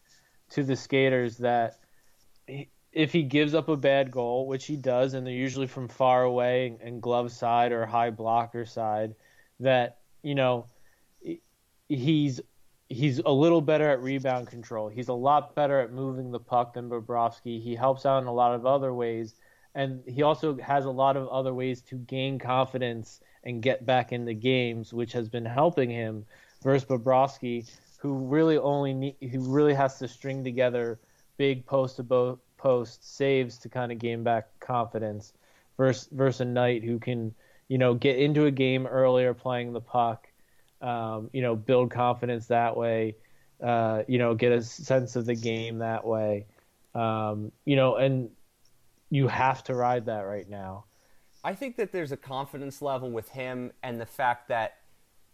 to the skaters that if he gives up a bad goal, which he does, and they're usually from far away and glove side or high blocker side, that you know he's he's a little better at rebound control. He's a lot better at moving the puck than Bobrovsky. He helps out in a lot of other ways, and he also has a lot of other ways to gain confidence and get back into games, which has been helping him versus Bobrovsky, who really only need, who really has to string together big post to bo- post saves to kind of gain back confidence versus versus a Knight who can you know get into a game earlier playing the puck, um, you know build confidence that way, uh, you know get a sense of the game that way, um, you know and you have to ride that right now. I think that there's a confidence level with him and the fact that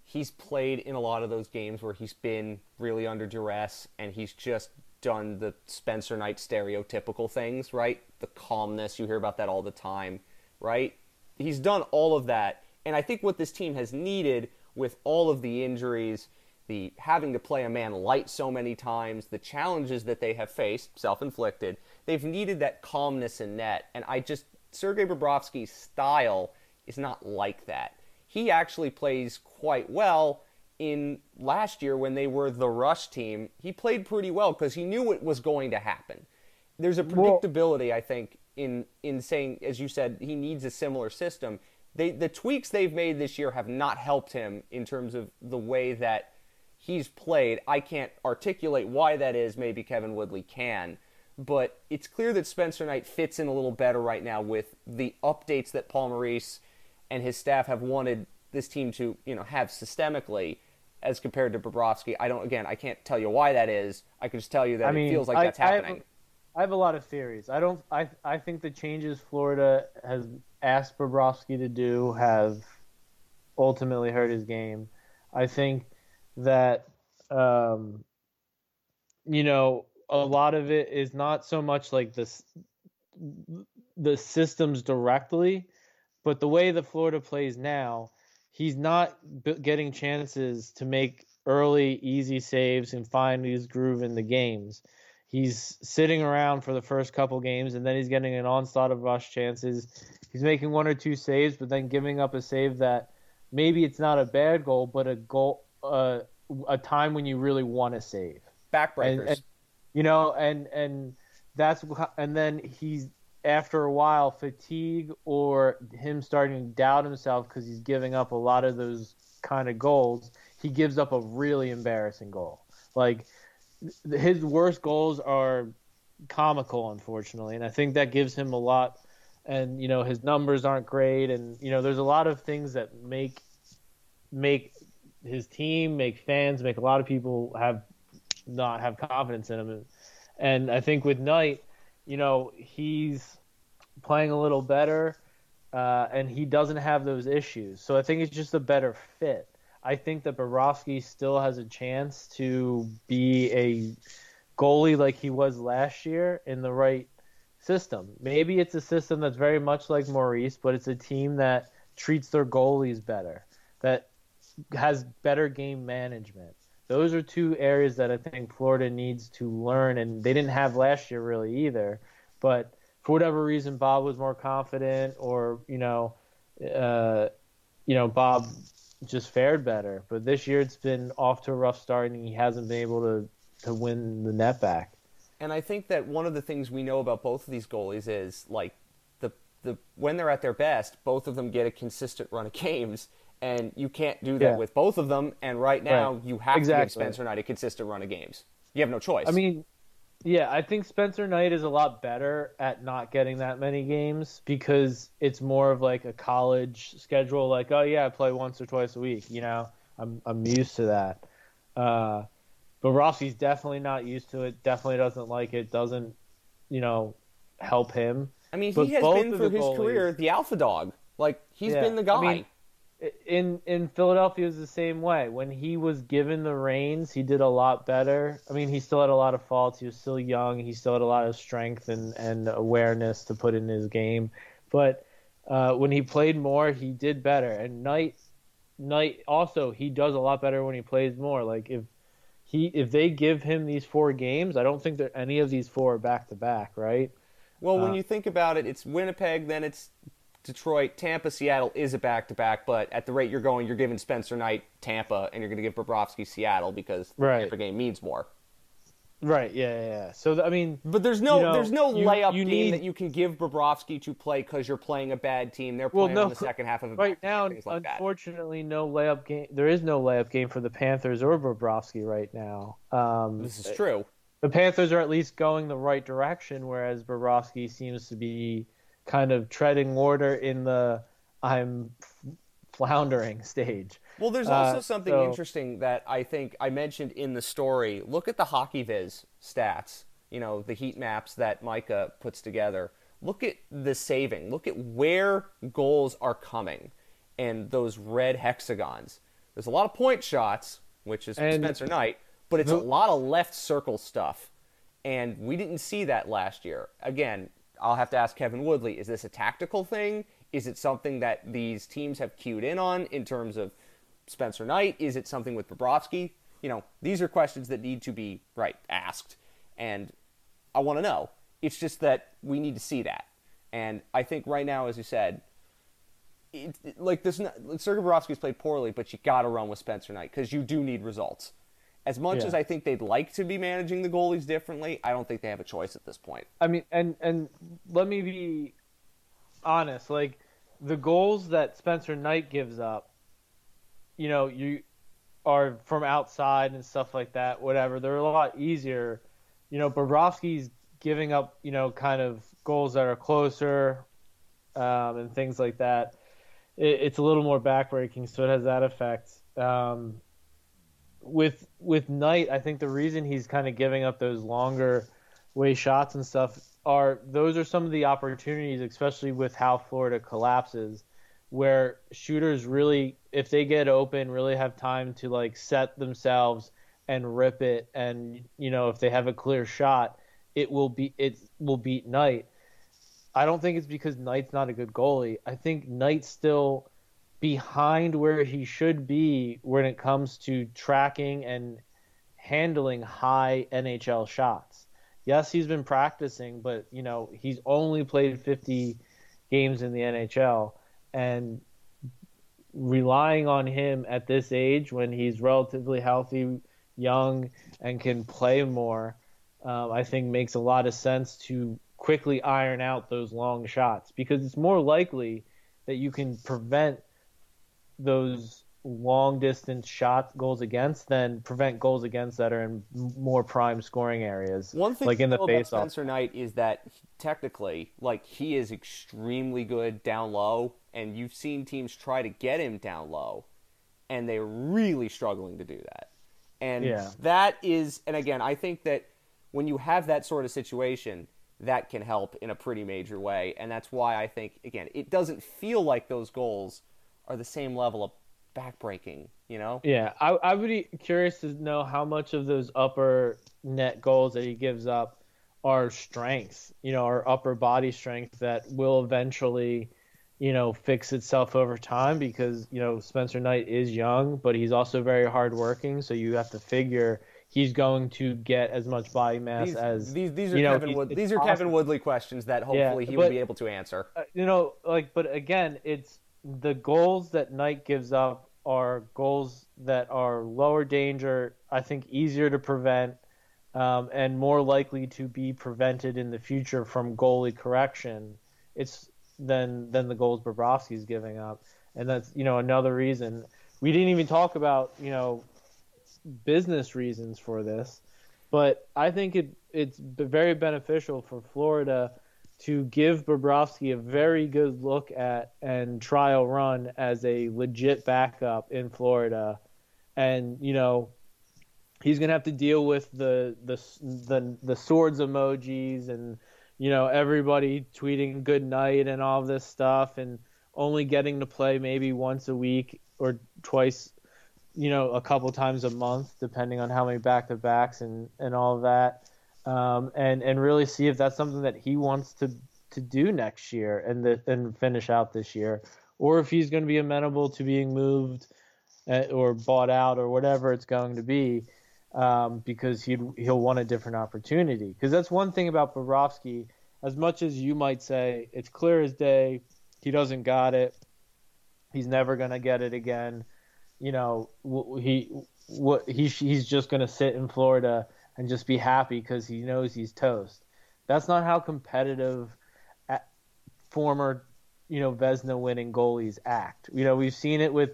he's played in a lot of those games where he's been really under duress and he's just done the Spencer Knight stereotypical things, right? The calmness, you hear about that all the time, right? He's done all of that. And I think what this team has needed with all of the injuries, the having to play a man light so many times, the challenges that they have faced, self-inflicted, they've needed that calmness in net. And I just Sergei Bobrovsky's style is not like that. He actually plays quite well in last year when they were the rush team. He played pretty well because he knew what was going to happen. There's a Well- predictability, I think, in in saying, as you said, he needs a similar system. They the tweaks they've made this year have not helped him in terms of the way that he's played. I can't articulate why that is. Maybe Kevin Woodley can, but it's clear that Spencer Knight fits in a little better right now with the updates that Paul Maurice and his staff have wanted this team to, you know, have systemically as compared to Bobrovsky. I don't. Again, I can't tell you why that is. I can just tell you that I it feels like I- that's I have- happening. I have a lot of theories. I don't. I I think the changes Florida has asked Bobrovsky to do have ultimately hurt his game. I think that um, you know a lot of it is not so much like this the systems directly, but the way that Florida plays now, he's not getting chances to make early easy saves and find his groove in the games he's sitting around for the first couple games and then he's getting an onslaught of rush chances. He's making one or two saves, but then giving up a save that maybe it's not a bad goal, but a goal, uh, a time when you really want to save. Backbreakers. And, and you know, and and that's and then he's after a while fatigue or him starting to doubt himself because he's giving up a lot of those kind of goals. He gives up a really embarrassing goal, like his worst goals are comical, unfortunately, and I think that gives him a lot and you know his numbers aren't great, and you know there's a lot of things that make make his team, make fans, make a lot of people have not have confidence in him. And I think with Knight, you know, he's playing a little better, uh, and he doesn't have those issues. So I think it's just a better fit. I think that Bobrovsky still has a chance to be a goalie like he was last year in the right system. Maybe it's a system that's very much like Maurice, but it's a team that treats their goalies better, that has better game management. Those are two areas that I think Florida needs to learn, and they didn't have last year really either. But for whatever reason, Bob was more confident, or you know, uh, you know, Bob just fared better. But this year, it's been off to a rough start, and he hasn't been able to to win the net back. And I think that one of the things we know about both of these goalies is like the the when they're at their best, both of them get a consistent run of games and you can't do that yeah. with both of them. And right now, right. you have exactly. to give Spencer Knight a consistent run of games. You have no choice. I mean, yeah, I think Spencer Knight is a lot better at not getting that many games because it's more of like a college schedule. Like, oh yeah, I play once or twice a week. You know, I'm I'm used to that. Uh, but Rossi's definitely not used to it. Definitely doesn't like it. Doesn't, you know, help him. I mean, but he has been for his goalies, career the alpha dog. Like he's yeah, been the guy. I mean, in in Philadelphia was the same way. When he was given the reins, he did a lot better. I mean, he still had a lot of faults. He was still young. He still had a lot of strength and, and awareness to put in his game. But uh, when he played more, he did better. And Knight Knight also he does a lot better when he plays more. Like if he if they give him these four games, I don't think that any of these four are back to back, right? Well, when uh, you think about it, it's Winnipeg, then it's Detroit, Tampa, Seattle is a back to back, but at the rate you're going, you're giving Spencer Knight Tampa, and you're going to give Bobrovsky Seattle because the right. Tampa game means more. Right. Yeah. Yeah. yeah. So I mean, but there's no you know, there's no you, layup you game need... that you can give Bobrovsky to play because you're playing a bad team. They're playing well, no, in the second half of a right now. Like unfortunately, that. no layup game. There is no layup game for the Panthers or Bobrovsky right now. Um, this is true. The Panthers are at least going the right direction, whereas Bobrovsky seems to be kind of treading water in the I'm floundering stage. Well, there's also uh, something so, interesting that I think I mentioned in the story. Look at the HockeyViz stats, you know, the heat maps that Micah puts together. Look at the saving. Look at where goals are coming and those red hexagons. There's a lot of point shots, which is Spencer Knight, but it's the, a lot of left circle stuff. And we didn't see that last year. Again, I'll have to ask Kevin Woodley is this a tactical thing? Is it something that these teams have cued in on in terms of Spencer Knight? Is it something with Bobrovsky? You know, these are questions that need to be right asked, and I want to know. It's just that we need to see that, and I think right now, as you said, it, it, like this, Sergei Bobrovsky's played poorly, but you got to run with Spencer Knight because you do need results. As much yeah. as I think they'd like to be managing the goalies differently, I don't think they have a choice at this point. I mean, and and let me be honest, like the goals that Spencer Knight gives up, you know, you are from outside and stuff like that, whatever. They're a lot easier. You know, Bobrovsky's giving up, you know, kind of goals that are closer um, and things like that. It, it's a little more backbreaking, so it has that effect. Um, with with Knight, I think the reason he's kind of giving up those longer way shots and stuff are those are some of the opportunities, especially with how Florida collapses, where shooters really, if they get open, really have time to like set themselves and rip it, and you know if they have a clear shot, it will be it will beat Knight. I don't think it's because Knight's not a good goalie. I think Knight still behind where he should be when it comes to tracking and handling high NHL shots. Yes, he's been practicing, but you know, he's only played 50 games in the NHL and relying on him at this age when he's relatively healthy, young and can play more, um, I think makes a lot of sense to quickly iron out those long shots because it's more likely that you can prevent those long distance shot goals against than prevent goals against that are in more prime scoring areas. One thing like in the about face Spencer Knight is that technically, like he is extremely good down low, and you've seen teams try to get him down low, and they're really struggling to do that. And Yeah. that is, and again, I think that when you have that sort of situation, that can help in a pretty major way, and that's why I think again, it doesn't feel like those goals are the same level of backbreaking, you know? Yeah, I, I would be curious to know how much of those upper net goals that he gives up are strengths, you know, or upper body strength that will eventually, you know, fix itself over time because, you know, Spencer Knight is young, but he's also very hardworking. So you have to figure he's going to get as much body mass These, as these, these are you know, Kevin Wood, these are possible. Kevin Woodley questions that hopefully he will be able to answer. uh, you know, like, but again, it's the goals that Knight gives up are goals that are lower danger, I think easier to prevent, um, and more likely to be prevented in the future from goalie correction. It's than than the goals Bobrovsky's giving up, and that's you know another reason we didn't even talk about you know business reasons for this, but I think it it's very beneficial for Florida to give Bobrovsky a very good look at and trial run as a legit backup in Florida, and you know he's gonna have to deal with the the the, the swords emojis and you know everybody tweeting good night and all this stuff and only getting to play maybe once a week or twice you know a couple times a month depending on how many back to backs and and all of that um, and and really see if that's something that he wants to to do next year and the, and finish out this year or if he's going to be amenable to being moved uh, or bought out or whatever it's going to be um, because he'd, he'll want a different opportunity. Because that's one thing about Bobrovsky. As much as you might say it's clear as day, he doesn't got it. He's never gonna get it again. You know, he what he he's just gonna sit in Florida and just be happy because he knows he's toast. That's not how competitive former, you know, Vezina winning goalies act. You know, we've seen it with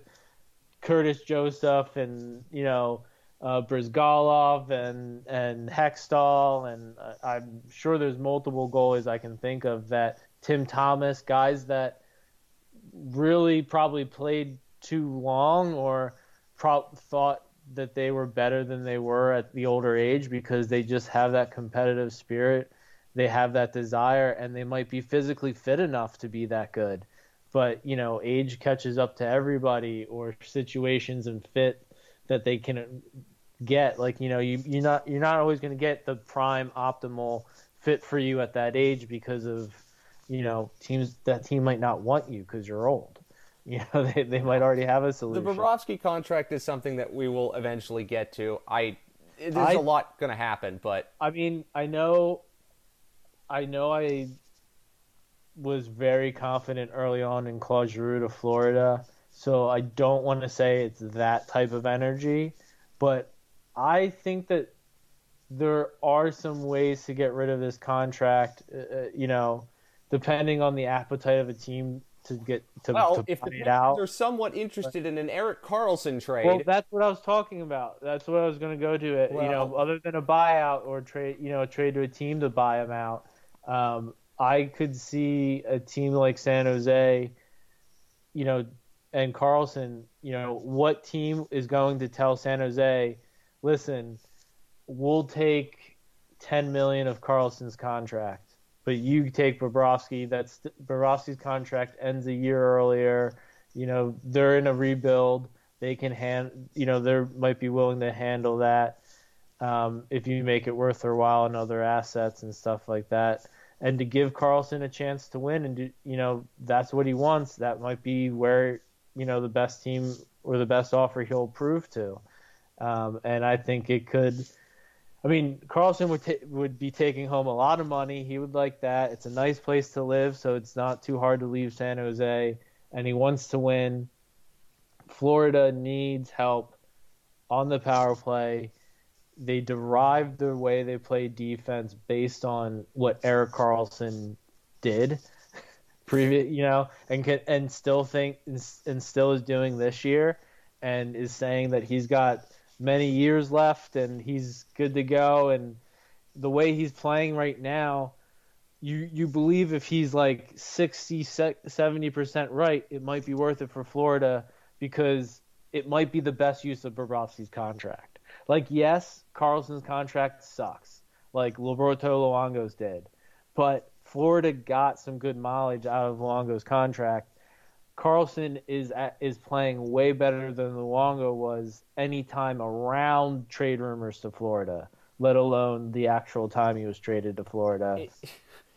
Curtis Joseph and you know uh, Bryzgalov and and Hextall and uh, I'm sure there's multiple goalies I can think of that Tim Thomas guys that really probably played too long or pro- thought that they were better than they were at the older age because they just have that competitive spirit. They have that desire and they might be physically fit enough to be that good. But you know age catches up to everybody or situations and fit that they can get. Like you know you you're not you're not always going to get the prime optimal fit for you at that age because of you know teams that team might not want you because you're old you know they, they might already have a solution. The Bobrovsky contract is something that we will eventually get to. I there's I- a lot going to happen, but I mean, I know, I know, I was very confident early on in Claude Giroux to Florida, so I don't want to say it's that type of energy, but I think that there are some ways to get rid of this contract. Uh, uh, you know, depending on the appetite of a team to get to, well, to if the out. are somewhat interested in an Erik Karlsson trade, Well, that's what I was talking about. That's what I was going to go to. It, you know, other than a buyout or trade, you know, a trade to a team to buy him out. Um, I could see a team like San Jose, you know, and Karlsson. You know, what team is going to tell San Jose, listen, we'll take ten million of Karlsson's contract, but you take Bobrovsky. That's Bobrovsky's contract ends a year earlier. You know, they're in a rebuild. They can hand, you know, they might be willing to handle that um, if you make it worth their while and other assets and stuff like that. And to give Karlsson a chance to win, and do, you know, that's what he wants. That might be where you know the best team or the best offer he'll prove to. Um, and I think it could. I mean, Karlsson would ta- would be taking home a lot of money. He would like that. It's a nice place to live, so it's not too hard to leave San Jose. And he wants to win. Florida needs help on the power play. They derive the way they play defense based on what Erik Karlsson did previous, you know, and can, and still think and, and still is doing this year. and is saying that he's got many years left and he's good to go. And the way he's playing right now, you you believe if he's like 60 70% right, it might be worth it for Florida because it might be the best use of Bobrovsky's contract. Like yes, Karlsson's contract sucks, like Roberto Luongo's did, but Florida got some good mileage out of Luongo's contract. Karlsson is at, is playing way better than Luongo was any time around trade rumors to Florida, let alone the actual time he was traded to Florida. It, it's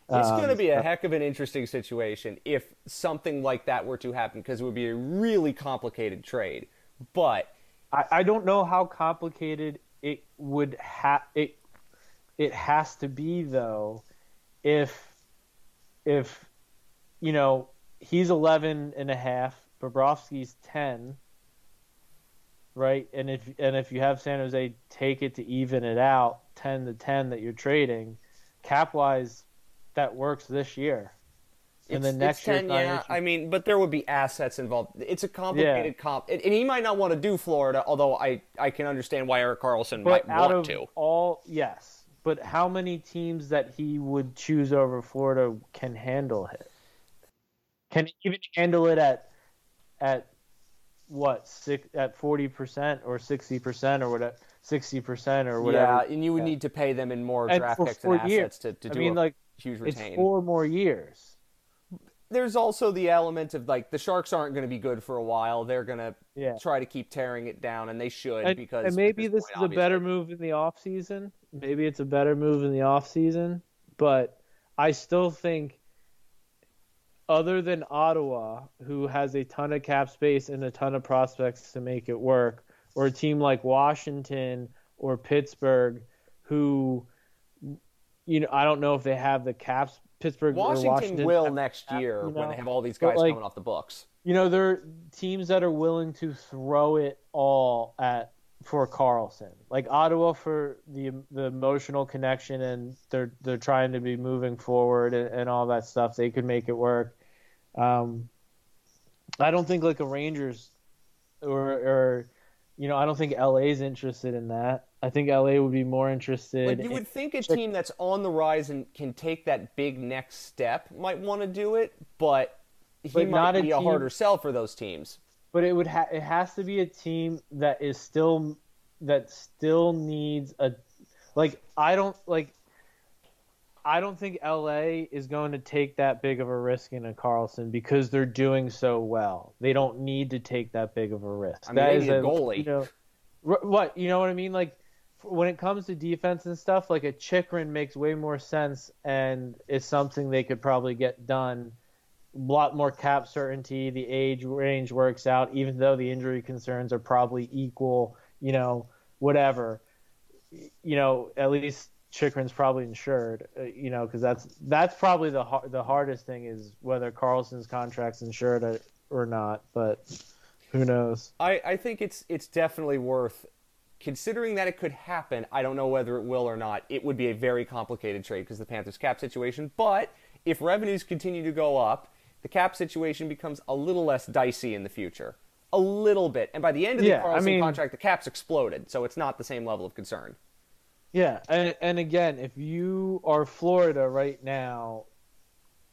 um, going to be a heck of an interesting situation if something like that were to happen because it would be a really complicated trade. But I, I don't know how complicated it would have it. It has to be though, if if you know he's 11 and a half, Bobrovsky's 10, right? And if and if you have San Jose take it to even it out, 10 to 10 that you're trading, cap wise, that works this year. And then next year, 10, yeah. I mean, but there would be assets involved. It's a complicated yeah. comp, and, and, he might not want to do Florida. Although I, I can understand why Erik Karlsson but might want to. All yes, but how many teams that he would choose over Florida can handle it? Can he even handle it at at what six at forty percent or sixty percent or whatever sixty percent or whatever? Yeah, and you would yeah. need to pay them in more and draft picks and years. assets to, to I do mean, a like, huge retain. It's four more years. There's also the element of like the Sharks aren't going to be good for a while. They're going to yeah. try to keep tearing it down, and they should and, because. And maybe this, point, is a better move in the off season. Maybe it's a better move in the off season, but I still think other than Ottawa, who has a ton of cap space and a ton of prospects to make it work, or a team like Washington or Pittsburgh, who, you know, I don't know if they have the caps. Pittsburgh Washington, Washington will next year you know? when they have all these guys like, coming off the books. You know, they're teams that are willing to throw it all at for Karlsson, Like Ottawa for the the emotional connection and they're they're trying to be moving forward and, and all that stuff. They could make it work. Um, I don't think like a Rangers or or you know I don't think LA is interested in that. I think LA would be more interested. Like you would think a team that's on the rise and can take that big next step might want to do it, but he but might be a, a harder sell for those teams. But it would ha- it has to be a team that is still that still needs a like I don't like I don't think LA is going to take that big of a risk in a Karlsson because they're doing so well. They don't need to take that big of a risk. I mean, that is a goalie. You know, what you know what I mean? Like when it comes to defense and stuff, like a Chychrun makes way more sense, and it's something they could probably get done. Lot more cap certainty. The age range works out, even though the injury concerns are probably equal. You know, whatever. You know, at least Chychrun's probably insured, uh, you know, because that's that's probably the the hardest thing is whether Karlsson's contract's insured or not. But who knows? I, I think it's it's definitely worth considering that it could happen. I don't know whether it will or not. It would be a very complicated trade because the Panthers' cap situation. But if revenues continue to go up, the cap situation becomes a little less dicey in the future. A little bit. And by the end of the yeah, Karlsson I mean, contract, the cap's exploded, so it's not the same level of concern. Yeah, and, and again, if you are Florida right now,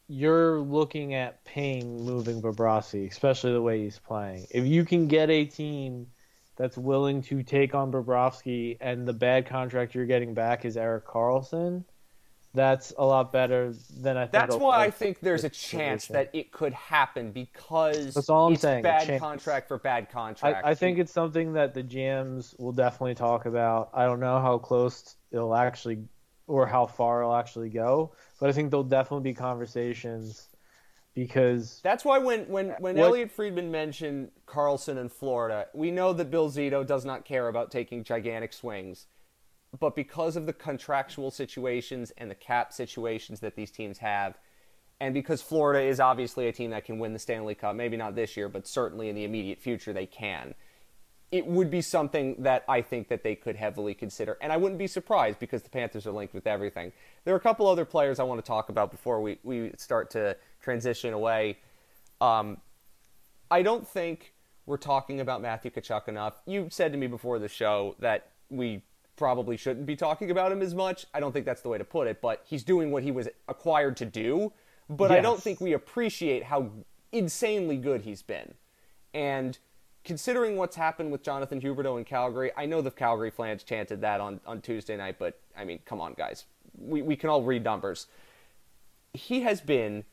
you're looking at paying moving Bobrovsky, especially the way he's playing. If you can get a team that's willing to take on Bobrovsky and the bad contract you're getting back is Erik Karlsson, that's a lot better than I think. That's why I think there's a chance that it could happen because that's all I'm it's saying. bad contract for bad contract. I, I, think it's something that the GMs will definitely talk about. I don't know how close it'll actually or how far it'll actually go, but I think there'll definitely be conversations because that's why when when when what, Elliotte Friedman mentioned Karlsson in Florida, we know that Bill Zito does not care about taking gigantic swings but because of the contractual situations and the cap situations that these teams have, and because Florida is obviously a team that can win the Stanley Cup, maybe not this year, but certainly in the immediate future they can. It would be something that I think that they could heavily consider, and I wouldn't be surprised because the Panthers are linked with everything. There are a couple other players I want to talk about before we, we start to transition away. Um, I don't think we're talking about Matthew Tkachuk enough. You said to me before the show that we probably shouldn't be talking about him as much. I don't think that's the way to put it, but he's doing what he was acquired to do. But yes. I don't think we appreciate how insanely good he's been. And considering what's happened with Jonathan Huberdeau in Calgary, I know the Calgary fans chanted that on, on Tuesday night, but I mean, come on, guys. We, we can all read numbers. He has been,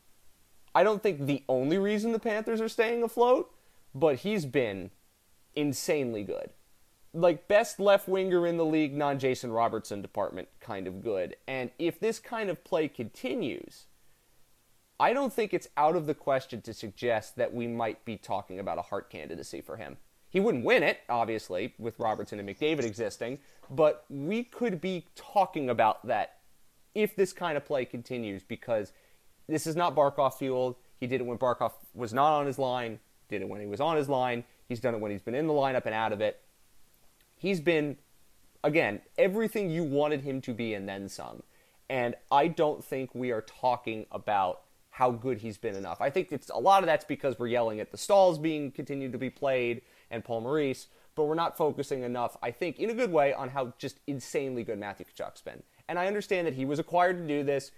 I don't think the only reason the Panthers are staying afloat, but he's been insanely good. Like, best left winger in the league, non Jason Robertson department kind of good. And if this kind of play continues, I don't think it's out of the question to suggest that we might be talking about a Hart candidacy for him. He wouldn't win it, obviously, with Robertson and McDavid existing, but we could be talking about that if this kind of play continues because this is not Barkov fueled. He did it when Barkov was not on his line, did it when he was on his line. He's done it when he's been in the lineup and out of it. He's been, again, everything you wanted him to be and then some. And I don't think we are talking about how good he's been enough. I think it's a lot of that's because we're yelling at the Staals being continued to be played and Paul Maurice, but we're not focusing enough, I think, in a good way, on how just insanely good Matthew Tkachuk's been. And I understand that he was acquired to do this.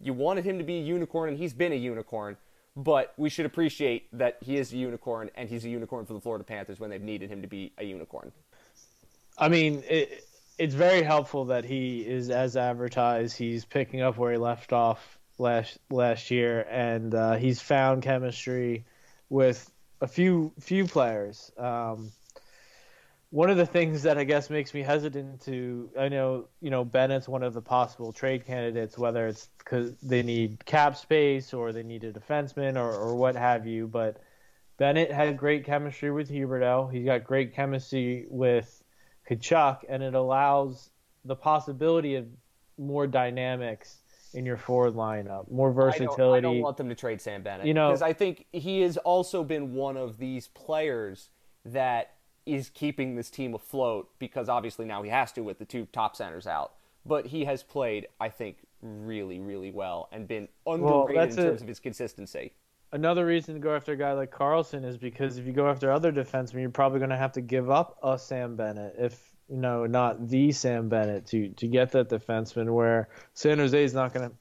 You wanted him to be a unicorn, and he's been a unicorn. But we should appreciate that he is a unicorn, and he's a unicorn for the Florida Panthers when they've needed him to be a unicorn. I mean, it, it's very helpful that he is as advertised. He's picking up where he left off last last year, and uh, he's found chemistry with a few few players. Um, one of the things that I guess makes me hesitant to I know you know Bennett's one of the possible trade candidates, whether it's because they need cap space or they need a defenseman or, or what have you. But Bennett had great chemistry with Huberdeau. He's got great chemistry with Tkachuk, and it allows the possibility of more dynamics in your forward lineup, more versatility. I don't, I don't want them to trade Sam Bennett. You know, because I think he has also been one of these players that is keeping this team afloat because obviously now he has to with the two top centers out. But he has played, I think, really, really well and been underrated well, in terms a, of his consistency. Another reason to go after a guy like Karlsson is because if you go after other defensemen, you're probably going to have to give up a Sam Bennett. If you know, not the Sam Bennett to to get that defenseman where San Jose is not going to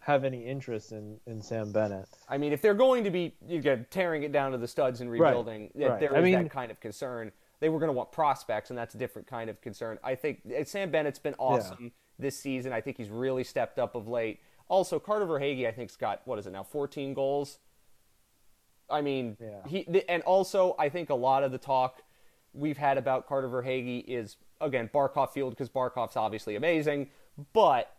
have any interest in, in Sam Bennett. I mean, if they're going to be you get tearing it down to the studs and rebuilding, right. right. there is I mean, that kind of concern. They were going to want prospects, and that's a different kind of concern. I think eh, Sam Bennett's been awesome yeah. this season. I think he's really stepped up of late. Also, Carter Verhaeghe, I think's got what is it now, 14 goals. I mean, yeah. he and also I think a lot of the talk we've had about Carter Verhaeghe is again Barkov field because Barkov's obviously amazing, but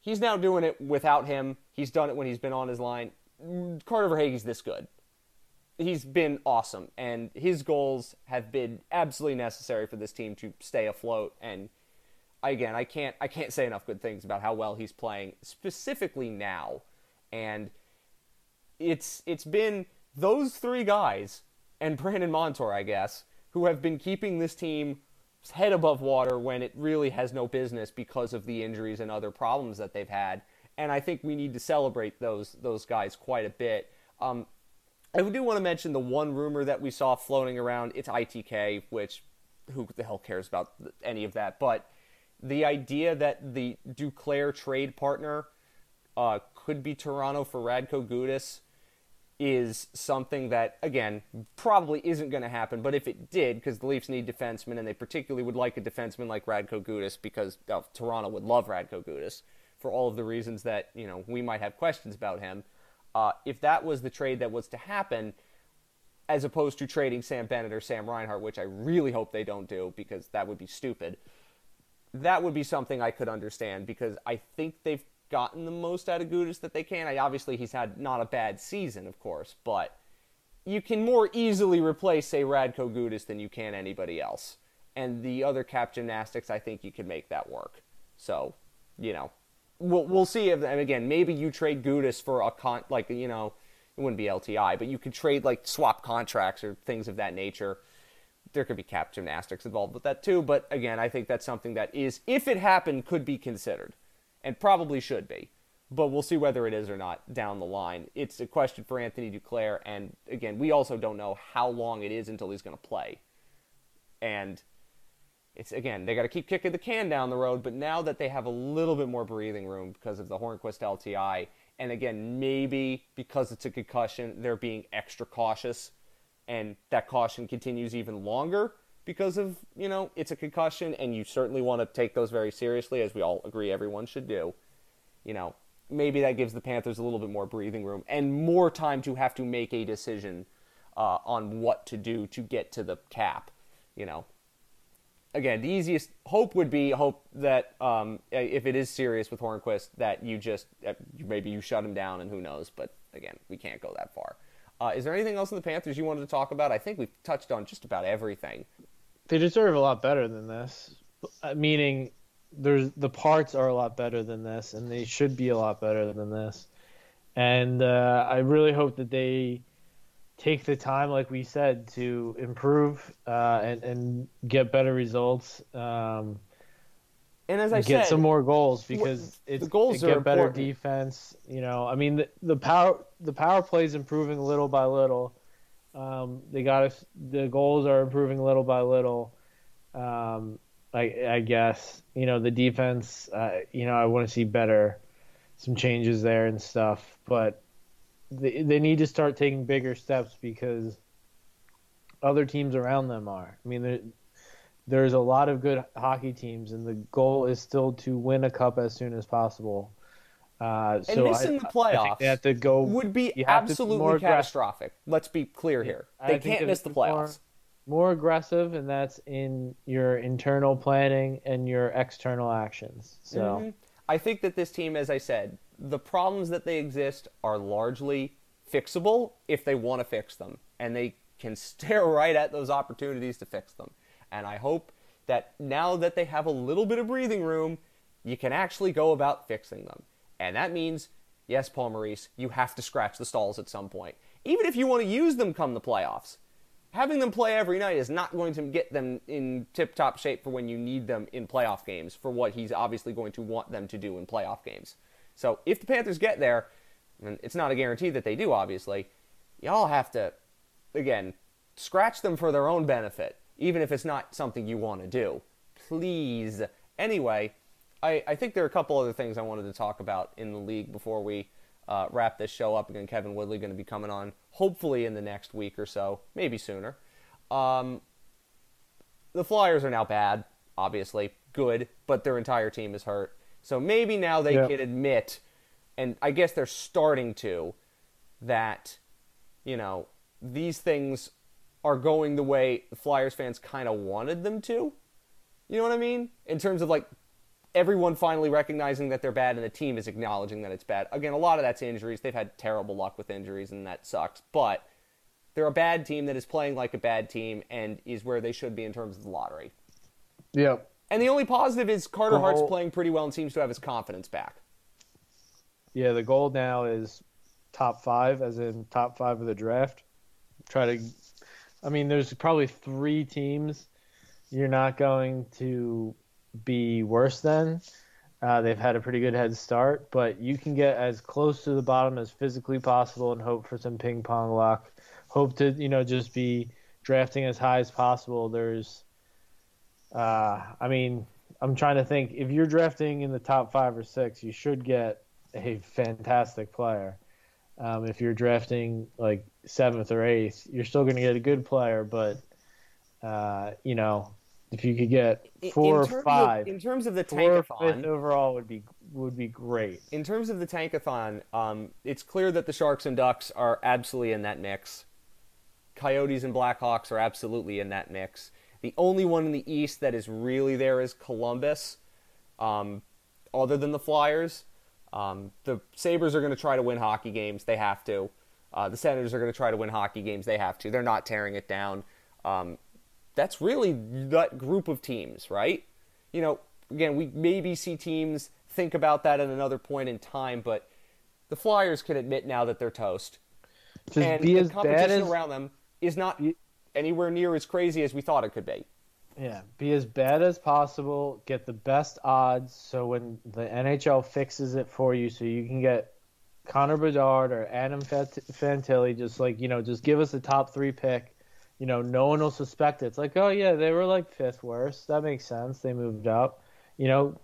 he's now doing it without him. He's done it when he's been on his line. Carter Verhaeghe's this good. He's been awesome, and his goals have been absolutely necessary for this team to stay afloat. And again, I can't I can't say enough good things about how well he's playing, specifically now. And it's it's been those three guys and Brandon Montour, I guess, who have been keeping this team head above water when it really has no business because of the injuries and other problems that they've had. And I think we need to celebrate those those guys quite a bit. Um, I do want to mention the one rumor that we saw floating around. It's ITK, which who the hell cares about any of that? But the idea that the Duclair trade partner uh, could be Toronto for Radko Gudas is something that, again, probably isn't going to happen. But if it did, because the Leafs need defensemen, and they particularly would like a defenseman like Radko Gudas, because oh, Toronto would love Radko Gudas for all of the reasons that you know we might have questions about him. Uh, if that was the trade that was to happen, as opposed to trading Sam Bennett or Sam Reinhart, which I really hope they don't do, because that would be stupid. That would be something I could understand because I think they've gotten the most out of Gudas that they can. I, obviously, he's had not a bad season, of course, but you can more easily replace, say, Radko Gudas than you can anybody else. And the other cap gymnastics, I think you can make that work. So, you know, we'll we'll see if and again maybe you trade Gudas for a con like you know it wouldn't be LTI, but you could trade like swap contracts or things of that nature. There could be cap gymnastics involved with that too, but again, I think that's something that is, if it happened, could be considered and probably should be. but we'll see whether it is or not down the line. It's a question for Anthony Duclair, and again, we also don't know how long it is until he's going to play. And it's again, they got to keep kicking the can down the road, but now that they have a little bit more breathing room because of the Hornqvist LTI, and again, maybe because it's a concussion, they're being extra cautious, and that caution continues even longer because of, you know, it's a concussion, and you certainly want to take those very seriously, as we all agree everyone should do. You know, maybe that gives the Panthers a little bit more breathing room and more time to have to make a decision uh, on what to do to get to the cap. You know, again, the easiest hope would be hope that um, if it is serious with Hornqvist, that you just uh, maybe you shut him down, and who knows. But again, we can't go that far. Uh, is there anything else in the Panthers you wanted to talk about? I think we've touched on just about everything. They deserve a lot better than this. Uh, meaning, there's the parts are a lot better than this, and they should be a lot better than this. And uh, I really hope that they take the time, like we said, to improve uh, and and get better results. Um, and as I said, get said, some more goals because it's the goals it get better important. defense. You know, I mean the, the power the power play is improving little by little. Um, they got us. The goals are improving little by little. Um, I, I guess you know the defense. Uh, you know, I want to see better, some changes there and stuff. But they they need to start taking bigger steps because other teams around them are. I mean, there's a lot of good hockey teams, and the goal is still to win a cup as soon as possible. Uh, and so missing I, the I playoffs they have to go would be to be absolutely aggressive. catastrophic. Let's be clear here. They think can't miss the it's more- playoffs. more aggressive, and that's in your internal planning and your external actions. So Mhm. I think that this team, as I said, the problems that they exist are largely fixable if they want to fix them, and they can stare right at those opportunities to fix them. And I hope that now that they have a little bit of breathing room, you can actually go about fixing them. And that means, yes, Paul Maurice, you have to scratch the Staals at some point, even if you want to use them come the playoffs having them play every night is not going to get them in tip top shape for when you need them in playoff games for what he's obviously going to want them to do in playoff games. So if the Panthers get there, and it's not a guarantee that they do, obviously, y'all have to, again, scratch them for their own benefit, even if it's not something you want to do. Please. Anyway, I, I think there are a couple other things I wanted to talk about in the league before we uh, wrap this show up. Again, Kevin Woodley going to be coming on hopefully in the next week or so, maybe sooner. Um, the Flyers are now bad, obviously good, but their entire team is hurt. So maybe now they Yeah. can admit, and I guess they're starting to, that you know these things are going the way the Flyers fans kind of wanted them to. You know what I mean? In terms of like everyone finally recognizing that they're bad and the team is acknowledging that it's bad. Again, a lot of that's injuries. They've had terrible luck with injuries and that sucks. But they're a bad team that is playing like a bad team and is where they should be in terms of the lottery. yeah, And the only positive is Carter Hart's playing pretty well and seems to have his confidence back. yeah. The goal now is top five, as in top five of the draft. Try to. I mean, there's probably three teams you're not going to be worse than. Uh, they've had a pretty good head start, but you can get as close to the bottom as physically possible and hope for some ping pong luck. Hope to, you know, just be drafting as high as possible. There's, uh, I mean, I'm trying to think. If you're drafting in the top five or six, you should get a fantastic player. Um, if you're drafting like seventh or eighth, you're still going to get a good player, but uh, you know, if you could get four in or terms of- five, in terms of the tankathon, fifth overall would be would be great. in terms of the tankathon, um, it's clear that the Sharks and Ducks are absolutely in that mix. Coyotes and Blackhawks are absolutely in that mix. The only one in the East that is really there is Columbus, um, other than the Flyers. Um, the Sabres are going to try to win hockey games. They have to. Uh, the Senators are going to try to win hockey games. They have to. They're not tearing it down. Um, that's really that group of teams, right? You know, again, we maybe see teams think about that at another point in time, but the Flyers can admit now that they're toast. Just and be the as bad competition as around them is not anywhere near as crazy as we thought it could be. Yeah, be as bad as possible. Get the best odds, so when the NHL fixes it for you, so you can get Connor Bedard or Adam Fantilli, just like you know, just give us a top three pick. You know, no one will suspect it. It's like, oh yeah, they were like fifth worst. That makes sense. They moved up. You know,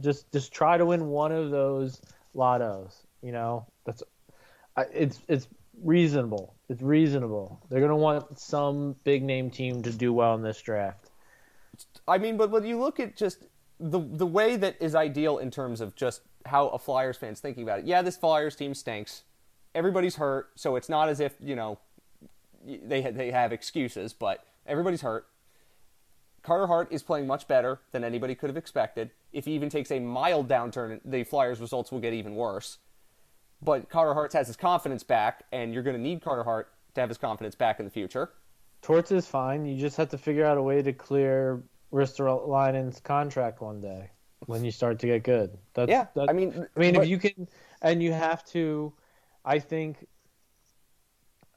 just just try to win one of those lottos. You know, that's it's it's reasonable. It's reasonable. They're gonna want some big name team to do well in this draft. I mean, but when you look at just the the way that is ideal in terms of just how a Flyers fan's thinking about it. Yeah, this Flyers team stinks. Everybody's hurt, so it's not as if you know they they have excuses, but everybody's hurt. Carter Hart is playing much better than anybody could have expected. If he even takes a mild downturn, the Flyers' results will get even worse. But Carter Hart has his confidence back, and you're going to need Carter Hart to have his confidence back in the future. Torts is fine. You just have to figure out a way to clear Ristolainen's contract one day when you start to get good. That's, yeah, that's, I mean, I mean, but, if you can, and you have to, I think,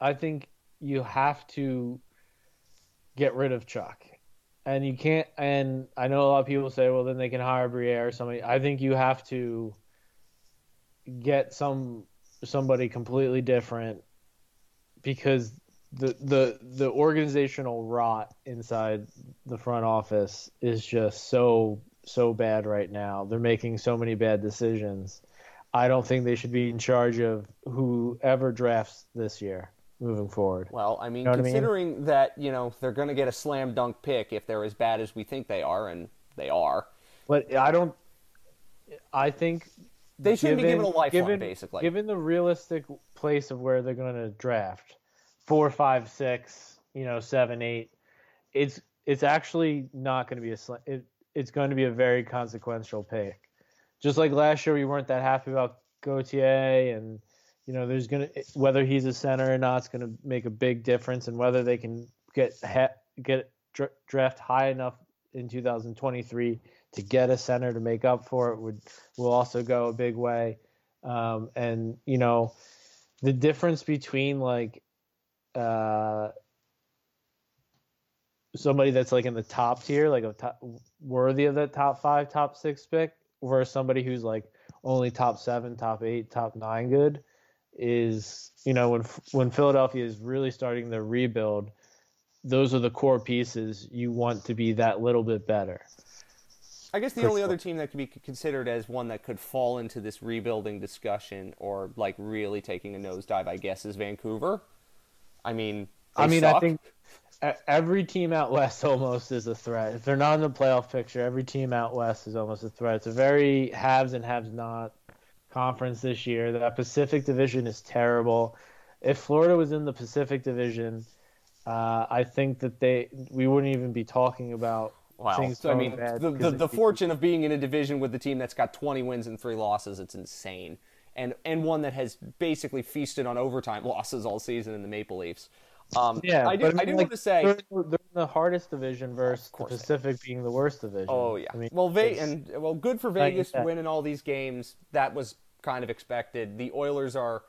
I think you have to get rid of Chuck, and you can't. And I know a lot of people say, well, then they can hire Briere or somebody. I think you have to get some somebody completely different because the the the organizational rot inside the front office is just so so bad right now. They're making so many bad decisions. I don't think they should be in charge of whoever drafts this year moving forward. Well, I mean, you know considering I mean? that you know they're going to get a slam dunk pick if they're as bad as we think they are, and they are. But I don't. I think they shouldn't given, be given a lifeline, given, basically. Given the realistic place of where they're going to draft, four, five, six, you know, seven, eight, it's it's actually not going to be a it, it's going to be a very consequential pick. Just like last year, we weren't that happy about Gauthier, and you know, there's to whether he's a center or not, it's going to make a big difference, and whether they can get get draft high enough in 2023 to get a center to make up for it would will also go a big way. Um, and you know, the difference between like uh, somebody that's like in the top tier, like a top, worthy of that top five, top six pick, versus somebody who's like only top seven, top eight, top nine good, is you know when when Philadelphia is really starting their rebuild, those are the core pieces you want to be that little bit better. I guess the only other team that could be considered as one that could fall into this rebuilding discussion or like really taking a nosedive, I guess, is Vancouver. I mean, I mean, suck. I think every team out west almost is a threat. If they're not in the playoff picture, every team out west is almost a threat. It's a very haves and haves not conference this year. That Pacific Division is terrible. If Florida was in the Pacific Division, uh, I think that they we wouldn't even be talking about Wow. Things I mean, the, the, the fortune of being in a division with the team that's got 20 wins and three losses, it's insane. And, and one that has basically feasted on overtime losses all season in the Maple Leafs. Um, yeah, I do, I, mean, I do like, want to say they're, they're the hardest division versus the Pacific being the worst division. Oh yeah. I mean, well, Ve- and well, good for Vegas winning all these games. That was kind of expected. The Oilers are.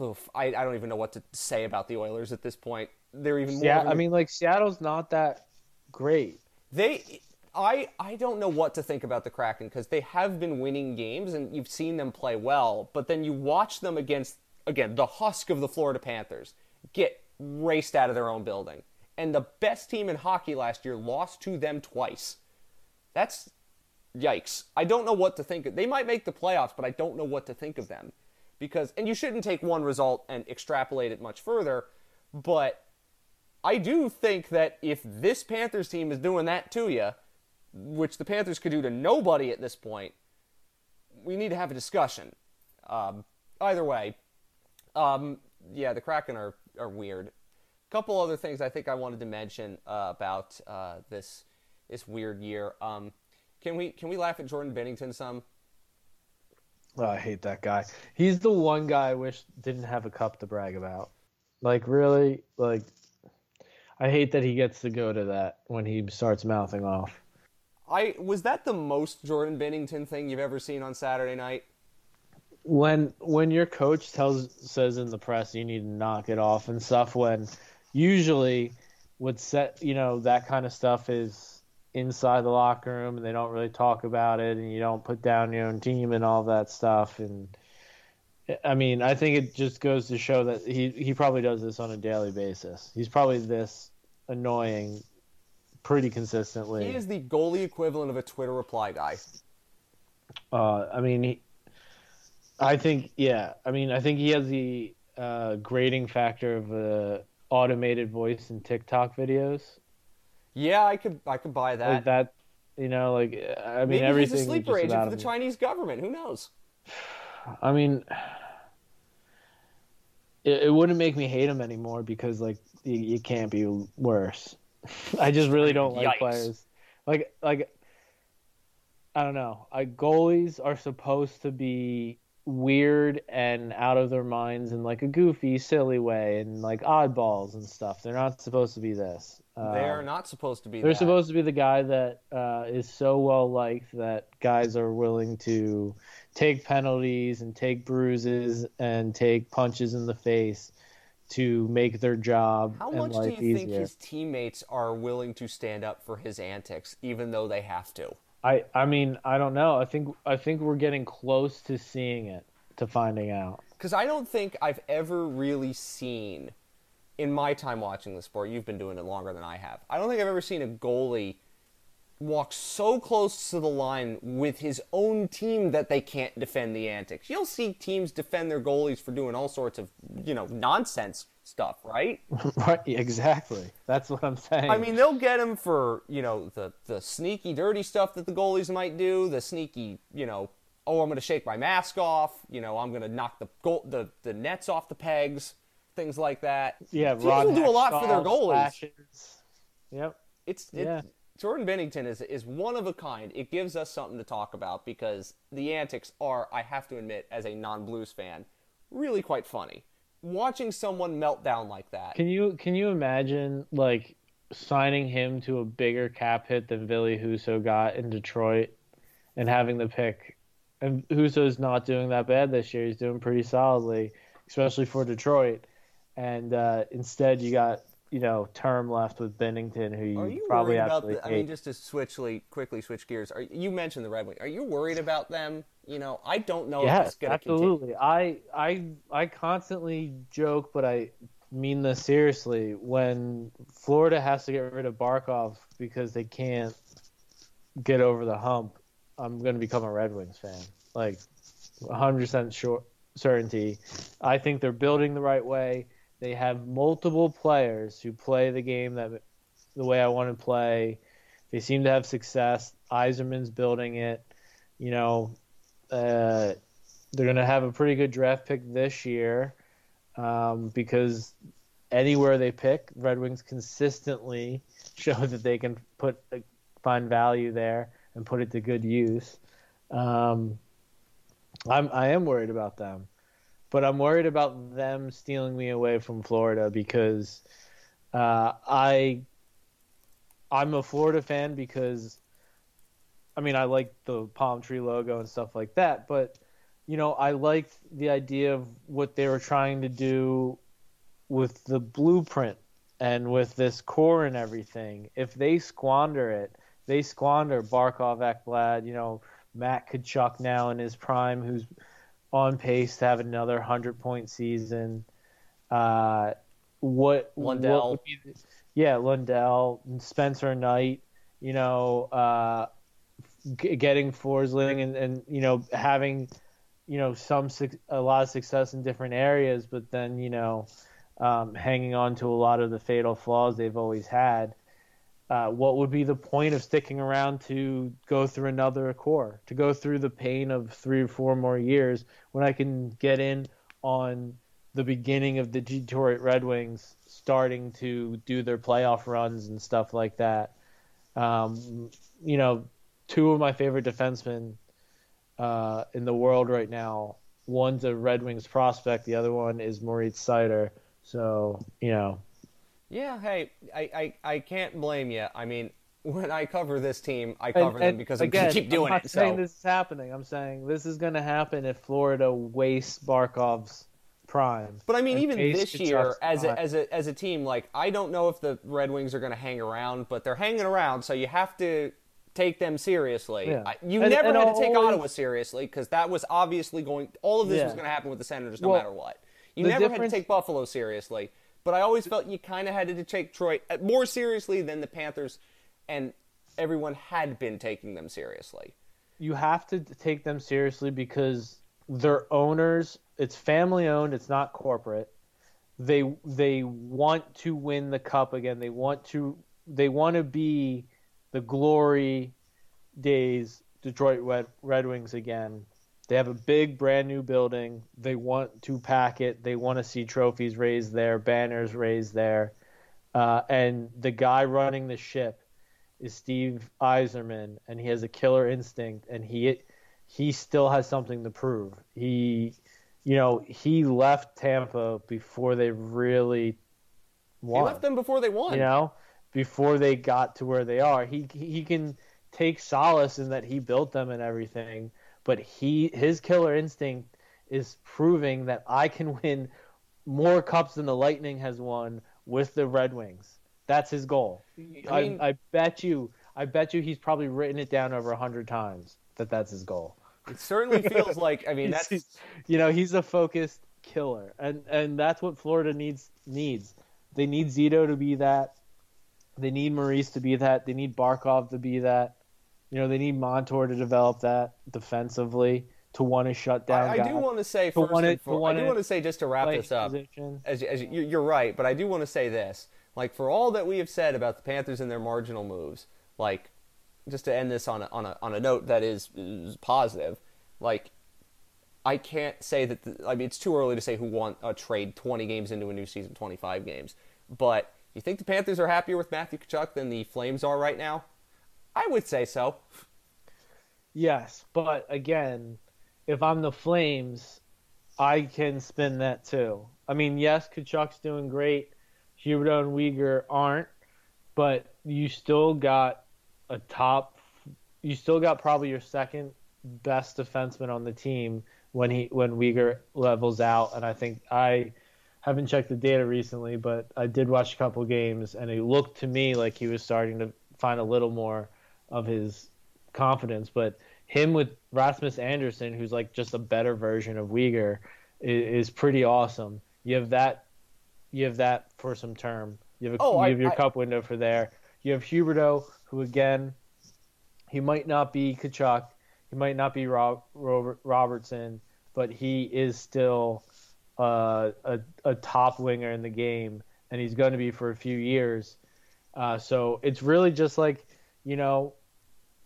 Oof, I, I don't even know what to say about the Oilers at this point. They're even more. Yeah, I mean, like Seattle's not that great. They, I, I don't know what to think about the Kraken because they have been winning games and you've seen them play well, but then you watch them against again the husk of the Florida Panthers get raced out of their own building, and the best team in hockey last year lost to them twice. That's yikes. I don't know what to think. Of. They might make the playoffs, but I don't know what to think of them because and you shouldn't take one result and extrapolate it much further, but I do think that if this Panthers team is doing that to you, which the Panthers could do to nobody at this point, we need to have a discussion. Um, either way, um, yeah, the Kraken are, are weird. A couple other things I think I wanted to mention uh, about uh, this this weird year. Um, can we can we laugh at Jordan Binnington some? Oh, I hate that guy. He's the one guy I wish didn't have a cup to brag about. Like really, like I hate that he gets to go to that when he starts mouthing off. I was that the most Jordan Binnington thing you've ever seen on Saturday night? When when your coach tells says in the press you need to knock it off and stuff when usually would set you know that kind of stuff is inside the locker room and they don't really talk about it and you don't put down your own team and all that stuff and I mean I think it just goes to show that he he probably does this on a daily basis. He's probably this annoying pretty consistently. He is the goalie equivalent of a Twitter reply guy. Uh, I mean, he, I think yeah. I mean, I think he has the uh, grading factor of a automated voice in TikTok videos. Yeah, I could I could buy that. Like that, you know, like I mean, Maybe everything. he's a sleeper agent for the him. Chinese government. Who knows? I mean, it, it wouldn't make me hate him anymore because like you, you can't be worse. I just really don't like Yikes. players like like I don't know. I goalies are supposed to be weird and out of their minds in like a goofy, silly way, and like oddballs and stuff. They're not supposed to be this. they are Um, not supposed to be. they're that. supposed to be the guy that uh, is so well liked that guys are willing to take penalties and take bruises and take punches in the face to make their job How much do you think his teammates are willing to stand up for his antics, even though they have to? I I mean I don't know. I think I think we're getting close to seeing it, to finding out. Because I don't think I've ever really seen, in my time watching the sport, you've been doing it longer than I have. I don't think I've ever seen a goalie walk so close to the line with his own team that they can't defend the antics. You'll see teams defend their goalies for doing all sorts of, you know, nonsense stuff, right? right, exactly. That's what I'm saying. I mean, they'll get him for you know the the sneaky, dirty stuff that the goalies might do. The sneaky, you know, oh, I'm going to shake my mask off. You know, I'm going to knock the goal, the the nets off the pegs, things like that. yeah, teams will do a lot for their goalies. slashes. Yep. It's it, Yeah. Jordan Binnington is is one of a kind. It gives us something to talk about because the antics are, I have to admit, as a non-blues fan, really quite funny. Watching someone melt down like that. Can you can you imagine like signing him to a bigger cap hit than Ville Husso got in Detroit and having the pick? And Husso's not doing that bad this year. He's doing pretty solidly, especially for Detroit. And uh, instead, you got you know term left with Binnington, who you, you probably absolutely The, I hate. mean, just to switchly quickly switch gears. Are you mentioned the Red Wings? Are you worried about them? You know, I don't know if Yes, it's going to continue. absolutely. I I I constantly joke, but I mean this seriously. When Florida has to get rid of Barkov because they can't get over the hump, I'm going to become a Red Wings fan. Like 100% sure certainty. I think they're building the right way. They have multiple players who play the game that the way I want to play. They seem to have success. Yzerman's building it. You know, uh, they're going to have a pretty good draft pick this year um, because anywhere they pick, Red Wings consistently show that they can put find value there and put it to good use. Um, I'm I am worried about them, but I'm worried about them stealing me away from Florida because uh, I I'm a Florida fan because I mean I like the palm tree logo and stuff like that, but you know I liked the idea of what they were trying to do with the blueprint and with this core and everything. If they squander it, they squander Barkov, Ekblad, you know Matt Tkachuk now in his prime, who's on pace to have another hundred point season. Uh, what Lundell. what the- yeah, Lundell, and Spencer Knight, you know, uh, g- getting Forsling and, and you know having you know some suc- a lot of success in different areas, but then you know um, hanging on to a lot of the fatal flaws they've always had. Uh, what would be the point of sticking around to go through another core, to go through the pain of three or four more years when I can get in on the beginning of the Detroit Red Wings starting to do their playoff runs and stuff like that? Um, you know, two of my favorite defensemen uh, in the world right now. One's a Red Wings prospect, the other one is Moritz Seider. So, you know, Yeah, hey, I, I, I can't blame you. I mean, when I cover this team, I cover them because I'm again, to keep doing it. I'm not it. saying So this is happening. I'm saying this is going to happen if Florida wastes Barkov's prime. But I mean, even this year, as a, as a as a team, like I don't know if the Red Wings are going to hang around, but they're hanging around, so you have to take them seriously. Yeah. I- You And- never and had to take always- Ottawa seriously because that was obviously going. All of this was going to happen with the Senators, no Well, matter what. You never had to take Buffalo seriously, but I always felt you kind of had to take Detroit uh, more seriously than the Panthers, and everyone had been taking them seriously. you have to take them seriously because they're owners. It's family owned. It's not corporate. They they want to win the cup again. They want to they want to be the glory days Detroit Red, Red Wings again. They have a big brand new building. They want to pack it. They want to see trophies raised there, banners raised there. Uh, and the guy running the ship is Steve Yzerman, and he has a killer instinct, and he he still has something to prove. He, you know, he left Tampa before they really won. He left them before they won. You know, before they got to where they are, he he can take solace in that he built them and everything, but he his killer instinct is proving that I can win more cups than the Lightning has won with the Red Wings. That's his goal. I, mean- I, bet you, I bet you, he's probably written it down over a hundred times that that's his goal. It certainly feels like. I mean, that's you know, he's a focused killer, and and that's what Florida needs needs. They need Zito to be that. They need Maurice to be that. They need Barkov to be that. You know, they need Montour to develop that defensively to want to shut down. I, I do want to say To first. want it- to I do want to say just to wrap this up. position. as, as you, you're right, but I do want to say this: like for all that we have said about the Panthers and their marginal moves, like just to end this on a, on a on a note that is, is positive, like I can't say that. The, I mean, it's too early to say who won a trade 20 games into a new season, 25 games. But you think the Panthers are happier with Matthew Tkachuk than the Flames are right now? I would say so. Yes, but again, if I'm the Flames, I can spin that too. I mean, yes, Tkachuk's doing great. Huberdeau and Weegar aren't, but you still got a top. You still got probably your second best defenseman on the team when he when Weegar levels out, and I think I haven't checked the data recently, but I did watch a couple games, and it looked to me like he was starting to find a little more of his confidence. But him with Rasmus Andersson, who's like just a better version of Weegar, is, is pretty awesome. You have that, you have that for some term. You have, a, Oh, you I- have your I- cup window for there. You have Huberdeau, who again, he might not be Tkachuk, he might not be Rob, Robert, Robertson, but he is still uh, a, a top winger in the game, and he's going to be for a few years. Uh, so it's really just like, you know,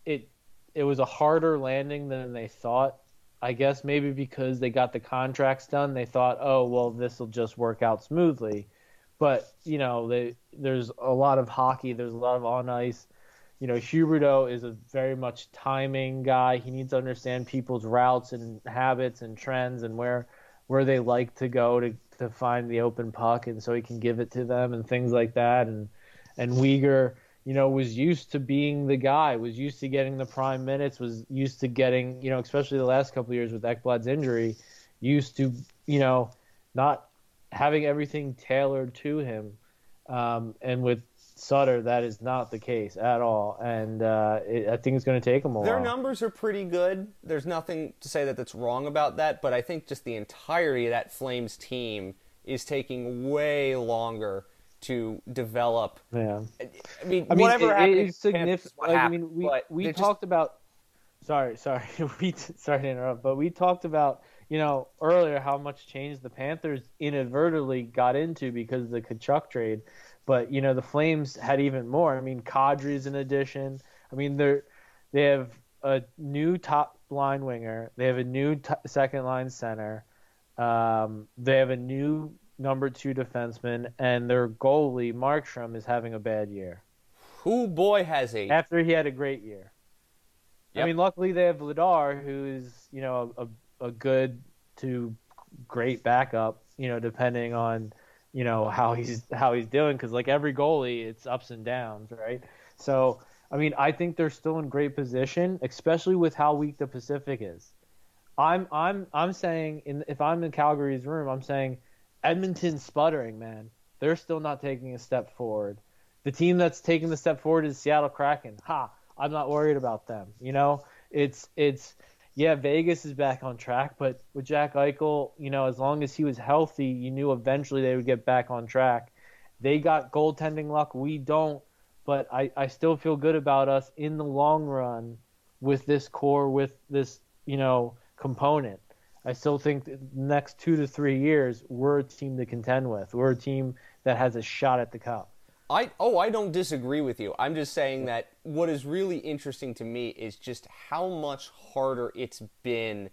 it it was a harder landing than they thought. I guess maybe because they got the contracts done, they thought, oh well, this will just work out smoothly. But you know, they, there's a lot of hockey. There's a lot of on ice. You know, Huberdeau is a very much timing guy. He needs to understand people's routes and habits and trends and where where they like to go to to find the open puck, and so he can give it to them and things like that. And and Weegar, you know, was used to being the guy, was used to getting the prime minutes, was used to getting, you know, especially the last couple of years with Ekblad's injury, used to, you know, not having everything tailored to him. Um, and with Sutter, that is not the case at all. And uh, it, I think it's going to take him a while Their while. numbers are pretty good. There's nothing to say that that's wrong about that, but I think just the entirety of that Flames team is taking way longer to develop. yeah. I mean, I mean, whatever it, happened, it's to the Panthers significant. what I mean, we we they just- talked about. Sorry, sorry, we sorry to interrupt, but we talked about you know earlier how much change the Panthers inadvertently got into because of the Tkachuk trade, but you know the Flames had even more. I mean, Kadri's an addition. I mean, they're they have a new top line winger. They have a new t- second line center. Um, they have a new number two defenseman, and their goalie Markstrom is having a bad year who boy has a after he had a great year. Yep. I mean, luckily they have Vladar, who is you know a, a good to great backup. You know, depending on you know how he's how he's doing, because like every goalie, it's ups and downs, right? So I mean, I think they're still in great position, especially with how weak the Pacific is. I'm I'm I'm saying in, if I'm in Calgary's room, I'm saying Edmonton's sputtering, man. They're still not taking a step forward. The team that's taking the step forward is Seattle Kraken. Ha! I'm not worried about them. You know, it's it's yeah, Vegas is back on track, but with Jack Eichel, you know, as long as he was healthy, you knew eventually they would get back on track. They got goaltending luck. We don't, but I, I still feel good about us in the long run with this core, with this, you know, component. I still think the next two to three years, we're a team to contend with. We're a team that has a shot at the cup. I oh I don't disagree with you. I'm just saying that what is really interesting to me is just how much harder it's been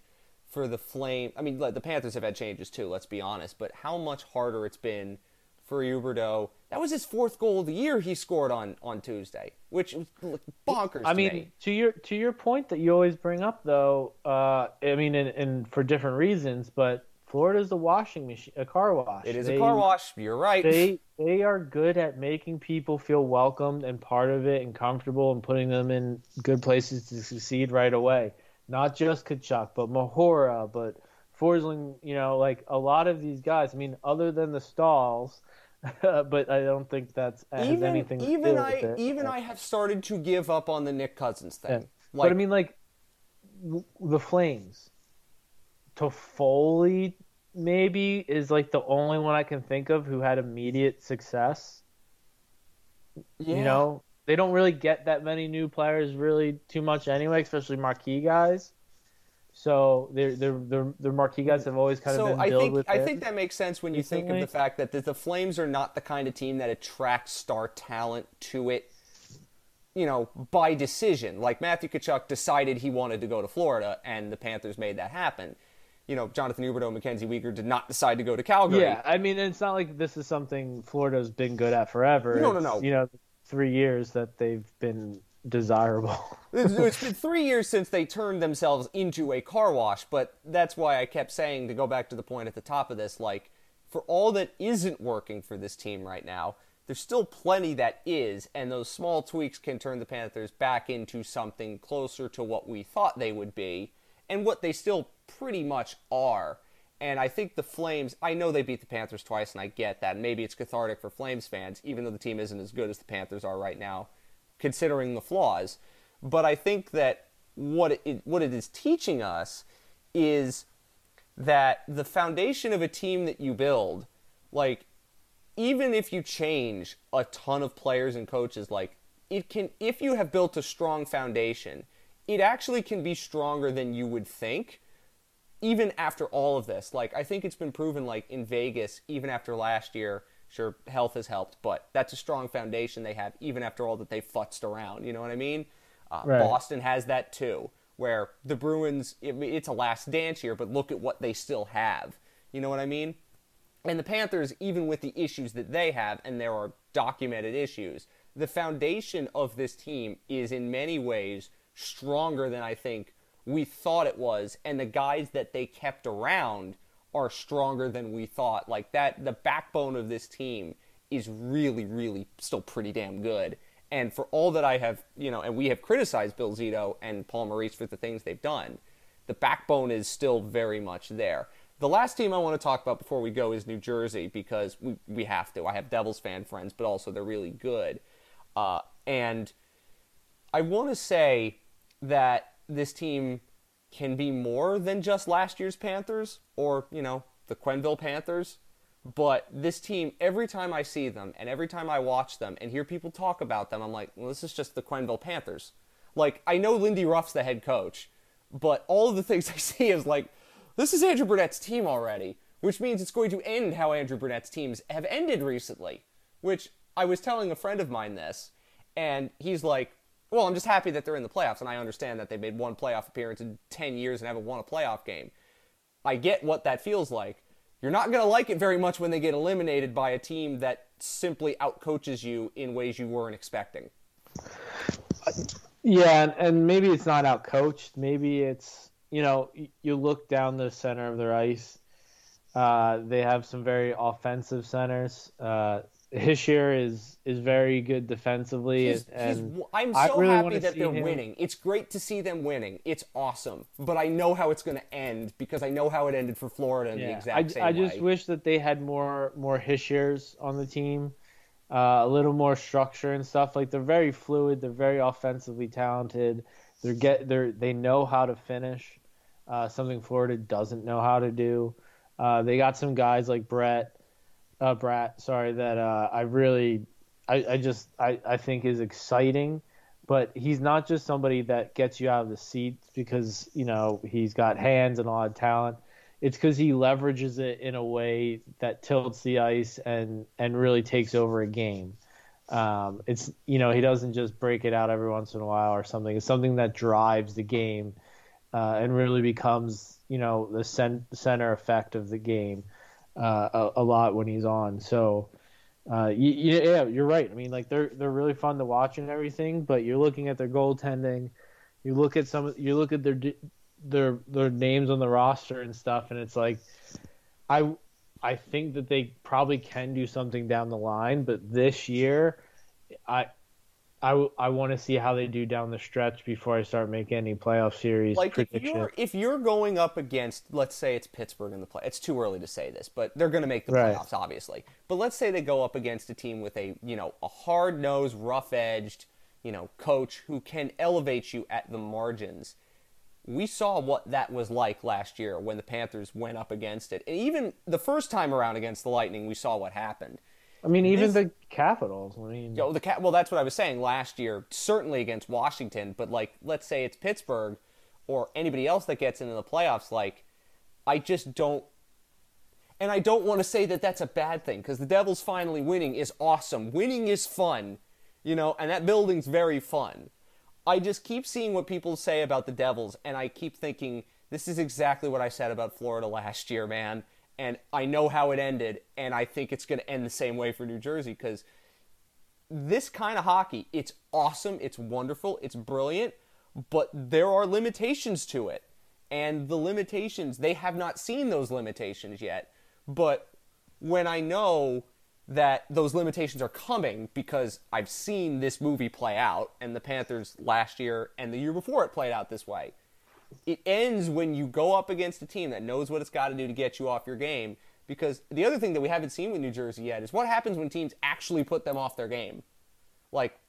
for the Flame. I mean, the Panthers have had changes too. Let's be honest, but how much harder it's been for Huberdeau. That was his fourth goal of the year he scored on on Tuesday, which was bonkers. I mean, me. to your to your point that you always bring up, though. Uh, I mean, and, and for different reasons, but Florida's a washing machine, a car wash. It is they, a car wash. You're right. They they are good at making people feel welcomed and part of it and comfortable and putting them in good places to succeed right away. Not just Tkachuk, but Mahora, but Forsling. You know, like a lot of these guys. I mean, other than the Staals. but I don't think that's uh, has even, anything. even I it. even I have started to give up on the Nick Cousins thing. Yeah. Like, but I mean, like the Flames Toffoli maybe is like the only one I can think of who had immediate success. Yeah. You know, they don't really get that many new players really too much anyway, especially marquee guys. So their their their, marquee guys have always kind so of been I think I think that makes sense when you recently. think of the fact that the, the Flames are not the kind of team that attracts star talent to it you know, by decision. Like Matthew Tkachuk decided he wanted to go to Florida, and the Panthers made that happen you know, Jonathan and Mackenzie Weegar did not decide to go to Calgary. Yeah, I mean, it's not like this is something Florida's been good at forever. No, no, no. You know, three years that they've been desirable. it's been three years since they turned themselves into a car wash, but that's why I kept saying to go back to the point at the top of this, like, for all that isn't working for this team right now, there's still plenty that is, and those small tweaks can turn the Panthers back into something closer to what we thought they would be and what they still pretty much are. And I think the Flames, I know they beat the Panthers twice, and I get that. Maybe it's cathartic for Flames fans, even though the team isn't as good as the Panthers are right now, considering the flaws. But I think that what it, what it is teaching us is that the foundation of a team that you build, like, even if you change a ton of players and coaches, like, it can, if you have built a strong foundation, it actually can be stronger than you would think even after all of this like i think it's been proven like in vegas even after last year sure health has helped but that's a strong foundation they have even after all that they futzed around you know what i mean uh, right. boston has that too where the bruins it, it's a last dance here but look at what they still have you know what i mean and the panthers even with the issues that they have and there are documented issues the foundation of this team is in many ways stronger than I think we thought it was, and the guys that they kept around are stronger than we thought. Like that, the backbone of this team is really, really still pretty damn good. And for all that I have, you know, and we have criticized Bill Zito and Paul Maurice for the things they've done, the backbone is still very much there. The last team I want to talk about before we go is New Jersey because we, we have to. I have Devils fan friends, but also they're really good. Uh, and I want to say that this team can be more than just last year's Panthers or, you know, the Quenneville Panthers. But this team, every time I see them and every time I watch them and hear people talk about them, I'm like, well, this is just the Quenneville Panthers. Like, I know Lindy Ruff's the head coach, but all of the things I see is like, this is Andrew Brunette's team already, which means it's going to end how Andrew Brunette's teams have ended recently. Which I was telling a friend of mine this, and he's like, well, I'm just happy that they're in the playoffs, and I understand that they made one playoff appearance in 10 years and haven't won a playoff game. I get what that feels like. You're not going to like it very much when they get eliminated by a team that simply outcoaches you in ways you weren't expecting. Yeah, and maybe it's not outcoached. Maybe it's, you know, you look down the center of their ice. Uh, they have some very offensive centers. Uh, Hischier is is very good defensively, He's- he's- and I'm I so really happy that they're him- winning. It's great to see them winning. It's awesome. But I know how it's going to end because I know how it ended for Florida in the exact I, same I way. just wish that they had more more Hischiers on the team, uh, a little more structure and stuff. Like they're very fluid, they're very offensively talented. They're get they're they know how to finish, uh, something Florida doesn't know how to do. Uh, they got some guys like Brett, uh, Bratt, sorry, that uh, I really, I, I just I, I think is exciting. But he's not just somebody that gets you out of the seats because you know he's got hands and a lot of talent it's because he leverages it in a way that tilts the ice and and really takes over a game. Um, it's you know he doesn't just break it out every once in a while or something. It's something that drives the game uh, and really becomes you know the cent- center effect of the game uh, a, a lot when he's on. So. Uh, you, yeah, you're right. I mean, like they're they're really fun to watch and everything, but you're looking at their goaltending, you look at some, you look at their their their names on the roster and stuff, and it's like, I I think that they probably can do something down the line, but this year, I I, I want to see how they do down the stretch before I start making any playoff series like if you're if you're going up against let's say it's Pittsburgh in the play it's too early to say this but they're going to make the Right. playoffs obviously. But let's say they go up against a team with a you know a hard nosed rough edged you know coach who can elevate you at the margins. We saw what that was like last year when the Panthers went up against it. And even the first time around against the Lightning we saw what happened I mean, even this- the Capitals. I mean, Yo, the cat. Well, that's what I was saying last year. Certainly against Washington, but like, let's say it's Pittsburgh or anybody else that gets into the playoffs. Like, I just don't. And I don't want to say that that's a bad thing because the Devils finally winning is awesome. Winning is fun, you know, and that building's very fun. I just keep seeing what people say about the Devils, and I keep thinking this is exactly what I said about Florida last year, man. And I know how it ended, and I think it's going to end the same way for New Jersey because this kind of hockey, it's awesome, it's wonderful, it's brilliant, but there are limitations to it. And the limitations, they have not seen those limitations yet. But when I know that those limitations are coming because I've seen this movie play out, and the Panthers last year and the year before it played out this way, it ends when you go up against a team that knows what it's got to do to get you off your game. Because the other thing that we haven't seen with New Jersey yet is what happens when teams actually put them off their game. Like,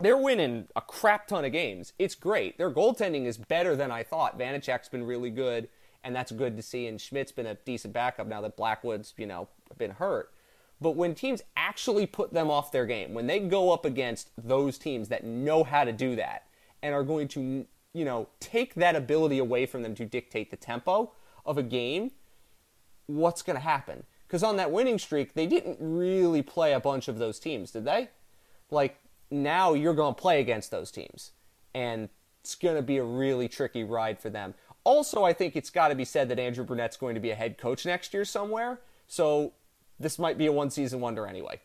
they're winning a crap ton of games. It's great. Their goaltending is better than I thought. Vanecek's been really good, and that's good to see. And Schmid's been a decent backup now that Blackwood's, you know, been hurt. But when teams actually put them off their game, when they go up against those teams that know how to do that and are going to, you know, take that ability away from them to dictate the tempo of a game, what's going to happen? Because on that winning streak, they didn't really play a bunch of those teams, did they? Like, now you're going to play against those teams. And it's going to be a really tricky ride for them. Also, I think it's got to be said that Andrew Brunette's going to be a head coach next year somewhere. So this might be a one season wonder anyway.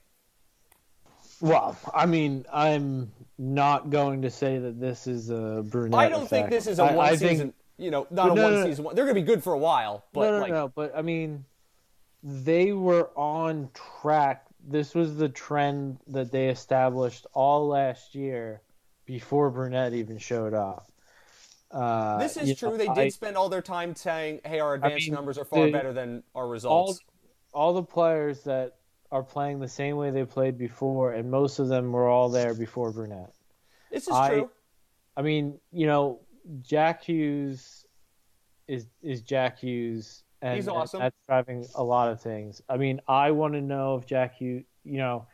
Well, I mean, I'm not going to say that this is a Brunette. I don't think this is a I- one I season, think- you know, not a no, one no, season one. They're going to be good for a while, but no, no, like, no. But I mean, they were on track. This was the trend that they established all last year before Brunette even showed up. Uh, this is true. know, they did I- spend all their time saying, "Hey, our advanced mean, numbers are far the- better than our all results." all the players that are playing the same way they played before, and most of them were all there before Brunette. this is I- true. I mean, you know, Jack Hughes is is Jack Hughes, and, He's and awesome. that's driving a lot of things. I mean, I want to know if Jack Hughes, you know,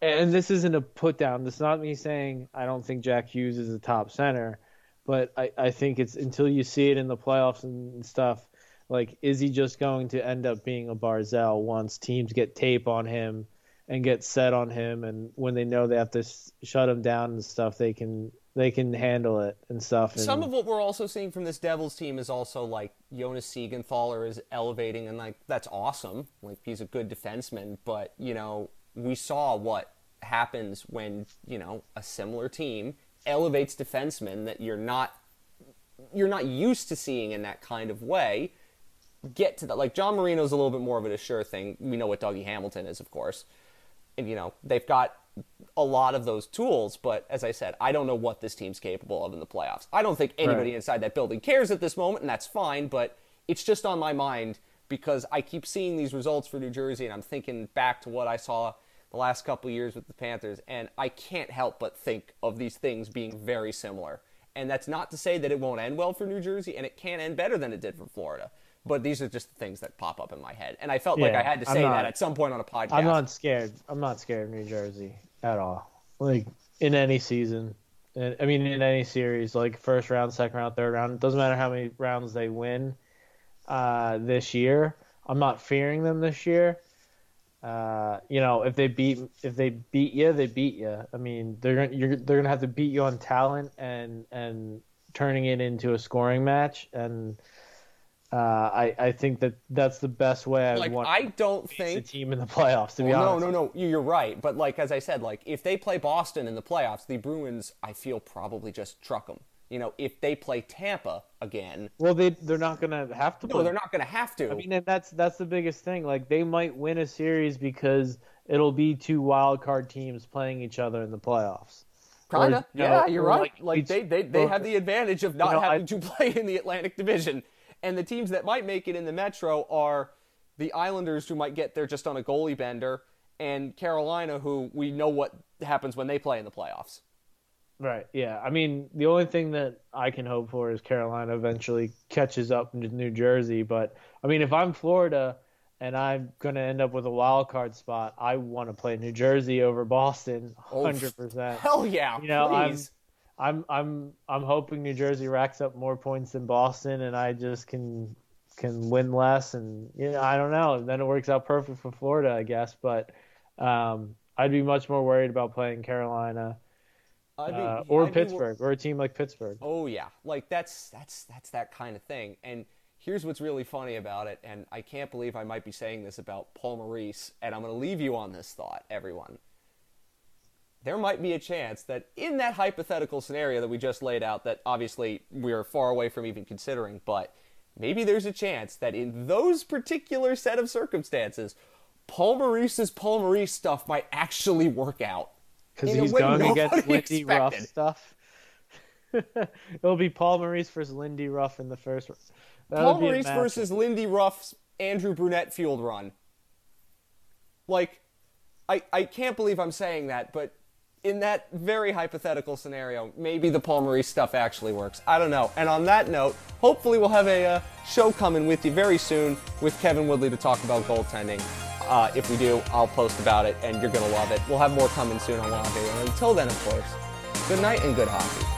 and this isn't a put down. This is not me saying I don't think Jack Hughes is a top center, but I, I think it's until you see it in the playoffs and stuff. Like, is he just going to end up being a Barzal once teams get tape on him and get set on him, and when they know they have to s- shut him down and stuff, they can they can handle it and stuff. And, Some of what we're also seeing from this Devils team is also like Jonas Siegenthaler is elevating, and like that's awesome. Like he's a good defenseman, but you know we saw what happens when you know a similar team elevates defensemen that you're not you're not used to seeing in that kind of way. Get to that. Like John Marino's a little bit more of an sure thing. We know what Dougie Hamilton is, of course. and you know they've got a lot of those tools. But as I said, I don't know what this team's capable of in the playoffs. I don't think anybody Right. inside that building cares at this moment, and that's fine. But it's just on my mind because I keep seeing these results for New Jersey, and I'm thinking back to what I saw the last couple of years with the Panthers, and I can't help but think of these things being very similar. And that's not to say that it won't end well for New Jersey, and it can't end better than it did for Florida. But these are just the things that pop up in my head, and I felt like I had to say not- that at some point on a podcast. I'm not scared. I'm not scared of New Jersey at all. Like in any season, I mean in any series, like first round, second round, third round. It doesn't matter how many rounds they win uh, this year. I'm not fearing them this year. Uh, you know, if they beat if they beat you, they beat you. I mean, they're gonna you're, they're gonna have to beat you on talent and and turning it into a scoring match. And uh, I I think that that's the best way I like want I don't think the team in the playoffs. To be Well, honest, no, no, no. you- You're right. But like as I said, like if they play Boston in the playoffs, the Bruins, I feel probably just truck them. You know, if they play Tampa again, Well, they they're not gonna have to. no, play. they're not going to have to. I mean, and that's that's the biggest thing. Like they might win a series because it'll be two wild card teams playing each other in the playoffs. Kinda. or, you yeah, know, you're right. like Like, they, they, they have the advantage of not know, having I- to play in the Atlantic Division. And the teams that might make it in the Metro are the Islanders, who might get there just on a goalie bender, and Carolina, who we know what happens when they play in the playoffs. Right. Yeah. I mean, the only thing that I can hope for is Carolina eventually catches up to New Jersey. But I mean, if I'm Florida and I'm gonna end up with a wild card spot, I want to play New Jersey over Boston, 100%. Hell yeah, You know, please. I'm I'm I'm I'm hoping New Jersey racks up more points than Boston, and I just can can win less, and you know I don't know. Then it works out perfect for Florida, I guess. But um, I'd be much more worried about playing Carolina I'd be- uh, or I'd be Pittsburgh or a team like Pittsburgh. Oh yeah, like that's that's that's that kind of thing. And here's what's really funny about it, and I can't believe I might be saying this about Paul Maurice, and I'm going to leave you on this thought, everyone. There might be a chance that in that hypothetical scenario that we just laid out, that obviously we're far away from even considering, but maybe there's a chance that in those particular set of circumstances, Paul Maurice's Paul Maurice stuff might actually work out. Because he's going against Lindy Ruff stuff. It'll be Paul Maurice versus Lindy Ruff in the first. that Paul Maurice versus Lindy Ruff's Andrew Brunette field run. Like, I, I can't believe I'm saying that, but in that very hypothetical scenario, maybe the Paul Maurice stuff actually works. I don't know. And on that note, hopefully we'll have a uh, show coming with you very soon with Kevin Woodley to talk about goaltending. Uh, if we do, I'll post about it, and you're going to love it. We'll have more coming soon on Wild Video. And until then, of course, good night and good hockey.